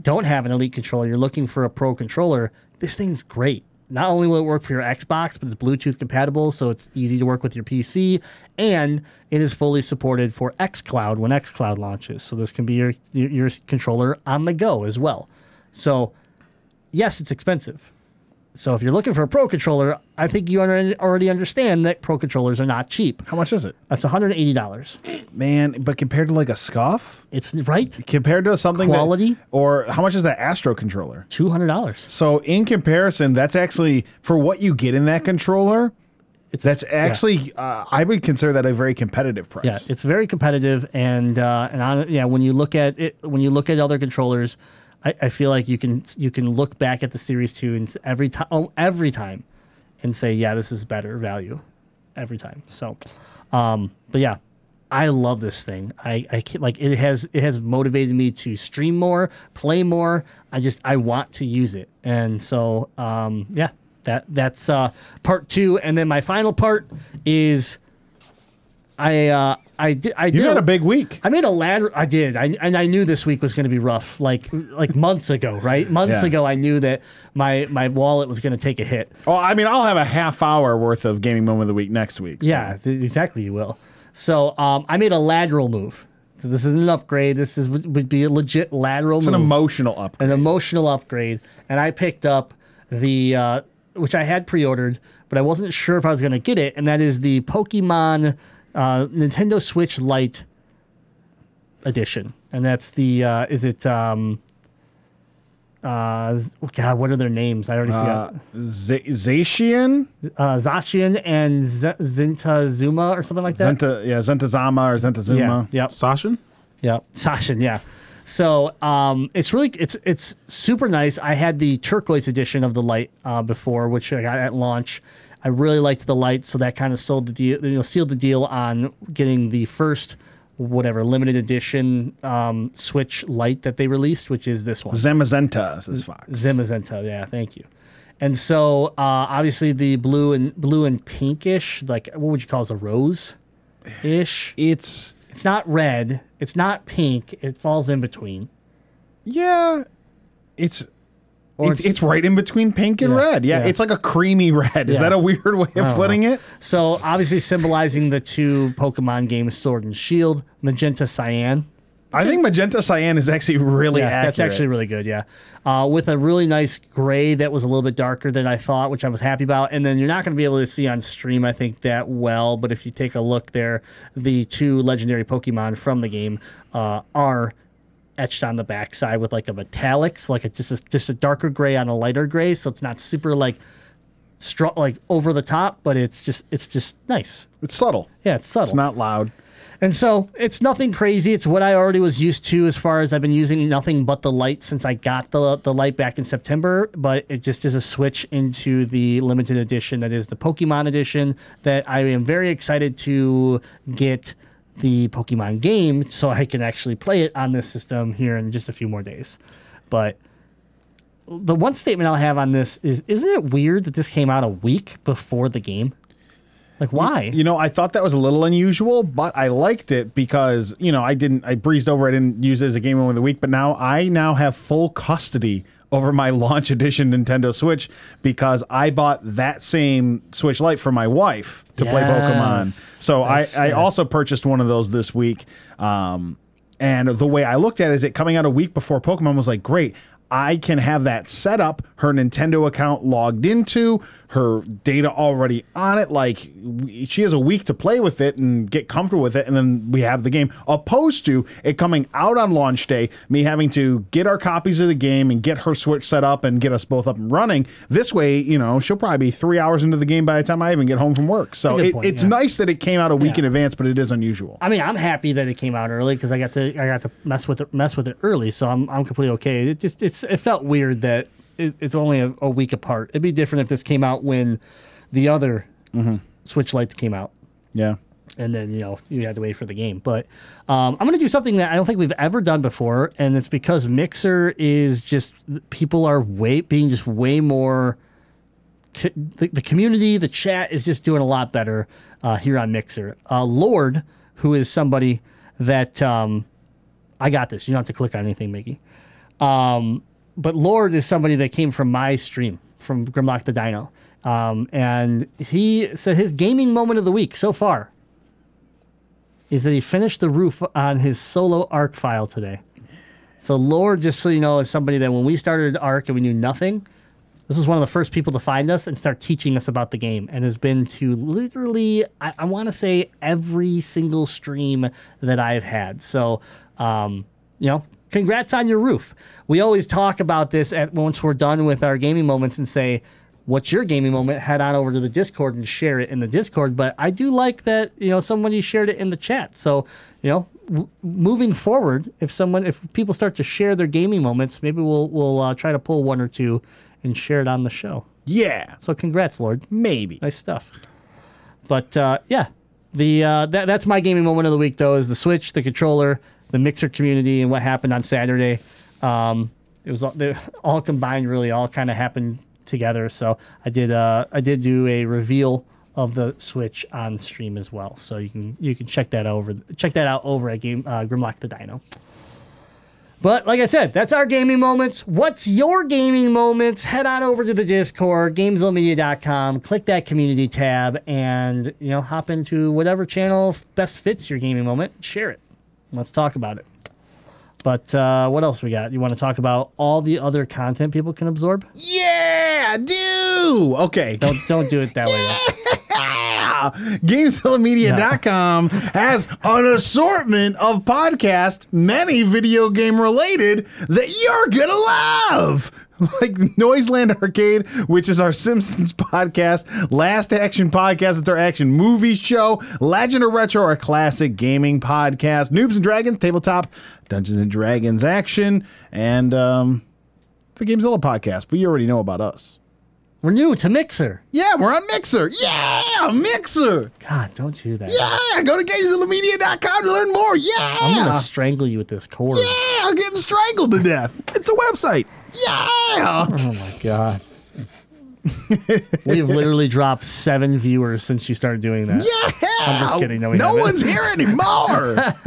don't have an Elite controller, you're looking for a pro controller, this thing's great. Not only will it work for your Xbox, but it's Bluetooth compatible, so it's easy to work with your PC, and it is fully supported for xCloud when xCloud launches. So this can be your your, your controller on the go as well. So yes, it's expensive. So if you're looking for a pro controller, I think you already understand that pro controllers are not cheap. How much is it? That's $180. Man, but compared to like a SCUF, It's right. compared to something that- Quality? or how much is that Astro controller? $200. So in comparison, that's actually for what you get in that controller. It's That's yeah. actually uh, I would consider that a very competitive price. Yeah, it's very competitive, and uh, and on, yeah, when you look at it, when you look at other controllers, I, I feel like you can you can look back at the Series Two and every time, oh, every time, and say, yeah, this is better value, every time. So, um, but yeah, I love this thing. I I can't, like it has it has motivated me to stream more, play more. I just I want to use it, and so um, yeah, that that's uh, part two, and then my final part is. I uh, I did I you did had a big week. I made a ladder. I did, I, and I knew this week was going to be rough. Like like months ago, right? Months Yeah. ago, I knew that my my wallet was going to take a hit. Well, I mean, I'll have a half hour worth of gaming moment of the week next week. so- Yeah, th- exactly. You will. So um, I made a lateral move. This is an upgrade. This is would would be a legit lateral it's move an emotional upgrade. an emotional upgrade, and I picked up the uh, which I had pre-ordered, but I wasn't sure if I was going to get it, and that is the Pokemon uh, Nintendo Switch Lite edition, and that's the uh, is it um, uh, God, what are their names? I already Uh, forgot. Z- Zacian, Uh, Zacian and Z- Zintazuma or something like that. Zenta, yeah, Zentazama or Zentazuma. Yeah, yep. Sashin? Yeah, Sashin. Yeah. So um, it's really it's it's super nice. I had the turquoise edition of the light uh, before, which I got at launch. I really liked the light, so that kind of sold the deal. You know, sealed the deal on getting the first whatever limited edition um, Switch Lite that they released, which is this one. Zamazenta, says Fox. Zimazenta, yeah, thank you. And so uh, obviously the blue and blue and pinkish, like what would you call it, a rose ish? it's It's not red. It's not pink. It falls in between. yeah, it's. Or It's, it's right in between pink and Yeah, red. Yeah, yeah. it's like a creamy red. Is Yeah. that a weird way of putting it? So obviously symbolizing the two Pokemon games, Sword and Shield, Magenta Cyan. I think magenta cyan is actually really accurate. that's actually really good. Yeah, uh, with a really nice gray that was a little bit darker than I thought, which I was happy about. And then you're not going to be able to see on stream, I think that well. But if you take a look there, the two legendary Pokemon from the game uh, are etched on the backside with like a metallics, like a, just a, just a darker gray on a lighter gray, so it's not super like strong, like over the top, but it's just it's just nice. It's subtle. Yeah, it's subtle. It's not loud. And so it's nothing crazy. It's what I already was used to as far as I've been using nothing but the light since I got the the light back in September. But it just is a switch into the limited edition that is the Pokemon edition that I am very excited to get the Pokemon game so I can actually play it on this system here in just a few more days. But the one statement I'll have on this is isn't it weird that this came out a week before the game? Like why? You know, I thought that was a little unusual, but I liked it because, you know, I didn't, I breezed over, I didn't use it as a game of the week, but now I now have full custody over my launch edition Nintendo Switch because I bought that same Switch Lite for my wife to play Pokemon. Yes. So I, That's I also purchased one of those this week. Um, and the way I looked at it is it coming out a week before Pokemon was like, great. I can have that set up, her Nintendo account logged into, her data already on it. Like she has a week to play with it and get comfortable with it, and then we have the game. Opposed to it coming out on launch day, me having to get our copies of the game and get her Switch set up and get us both up and running. This way, you know, she'll probably be three hours into the game by the time I even get home from work. So it, point, it's yeah. nice that it came out a week Yeah. in advance, but it is unusual. I mean, I'm happy that it came out early because I got to I got to mess with it mess with it early, so I'm I'm completely okay. It just it's it felt weird that it's only a, a week apart. It'd be different if this came out when the other Switch Lites came out, Yeah. and then you know you had to wait for the game. But um, I'm gonna do something that I don't think we've ever done before, and it's because Mixer is just people are way being just way more co- the, the community, the chat is just doing a lot better uh, here on Mixer. Uh, Lord, who is somebody that um, I got this. You don't have to click on anything, Miggy. Um, but Lord is somebody that came from my stream from Grimlock the Dino. Um, and he said his gaming moment of the week so far is that he finished the roof on his solo ARK file today. So Lord, just so you know, is somebody that when we started ARK and we knew nothing, this was one of the first people to find us and start teaching us about the game, and has been to literally, I, I want to say, every single stream that I've had. So, um, you know, congrats on your roof. We always talk about this at once we're done with our gaming moments and say, what's your gaming moment? Head on over to the Discord and share it in the Discord. But I do like that, you know, somebody shared it in the chat. So, you know, w- moving forward, if someone, if people start to share their gaming moments, maybe we'll we'll uh, try to pull one or two and share it on the show. Yeah. So congrats, Lord. Maybe. Nice stuff. But uh, yeah, the uh, that, that's my gaming moment of the week though is the Switch, the controller, the Mixer community, and what happened on Saturday. Um, it was all, all combined, really, all kind of happened together. So I did uh, I did do a reveal of the Switch on stream as well. So you can you can check that over check that out over at Game uh, Grimlock the Dino. But like I said, that's our gaming moments. What's your gaming moments? Head on over to the Discord, gamezillamedia.com, click that community tab, and you know, hop into whatever channel best fits your gaming moment. Share it. Let's talk about it. But uh, what else we got? You want to talk about all the other content people can absorb? Yeah, do. Okay. Don't don't do it that way. GameZillaMedia.com has an assortment of podcasts, many video game related, that you're gonna love. Like Noiseland Arcade, which is our Simpsons podcast, Last Action Podcast, it's our action movie show, Legend of Retro, our classic gaming podcast, Noobs and Dragons, Tabletop, Dungeons and Dragons action, and um, the Gamezilla podcast. But you already know about us. We're new to Mixer. Yeah, we're on Mixer. Yeah, Mixer. God, don't do that. Yeah, go to GameZillaMedia.com to learn more. Yeah. I'm gonna strangle you with this cord. yeah, I'm getting strangled to death. It's a website. Yeah. Oh my god. We've literally dropped seven viewers since you started doing that. Yeah. I'm just kidding. No, we no haven't. one's here anymore.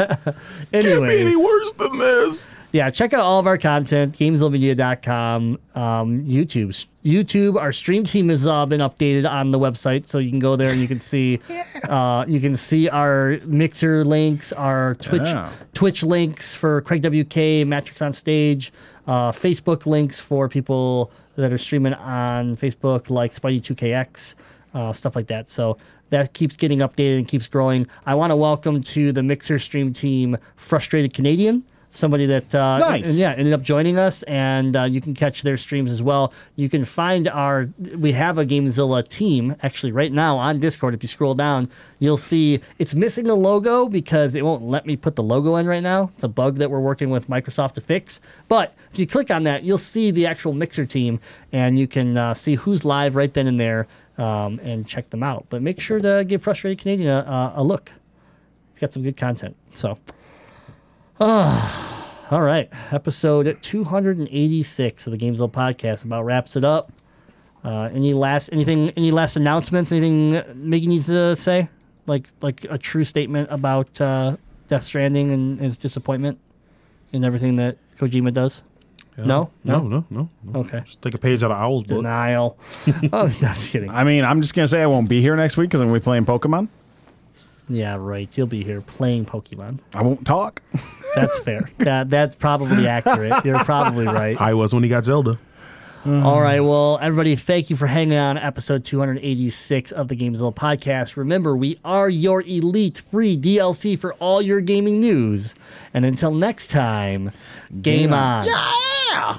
Can't be any worse than this. yeah, check out all of our content, gamesmedia.com, um, YouTube. YouTube, our stream team has uh, been updated on the website, so you can go there and you can see, uh, you can see our mixer links, our Twitch Yeah. Twitch links for Craig WK, Matrix on Stage, uh, Facebook links for people that are streaming on Facebook, like Spidey2KX, uh, stuff like that. So that keeps getting updated and keeps growing. I want to welcome to the Mixer stream team Frustrated Canadian. Somebody that uh, Nice. and yeah ended up joining us, and uh, you can catch their streams as well. You can find our we have a Gamezilla team actually right now on Discord. If you scroll down, you'll see it's missing a logo because it won't let me put the logo in right now. It's a bug that we're working with Microsoft to fix. But if you click on that, you'll see the actual Mixer team, and you can uh, see who's live right then and there. Um, and check them out, but make sure to give Frustrated Canadian a, a, a look. It's got some good content. So, all right, episode 286 of the Gamezilla podcast about wraps it up. Uh, any last anything? Any last announcements? Anything Miggy needs to say? Like like a true statement about uh, Death Stranding and his disappointment in everything that Kojima does. No, No, no, no. no. Okay. Just take a page out of Owl's book. Denial. oh, no, just kidding. I mean, I'm just gonna say I won't be here next week because I'm gonna be playing Pokemon. Yeah, right. You'll be here playing Pokemon. I won't talk. That's fair. that that's probably accurate. You're probably right. I was when he got Zelda. All right. Well, everybody, thank you for hanging on episode 286 of the Gamezilla podcast. Remember, we are your elite free DLC for all your gaming news. And until next time, game, on. Yeah.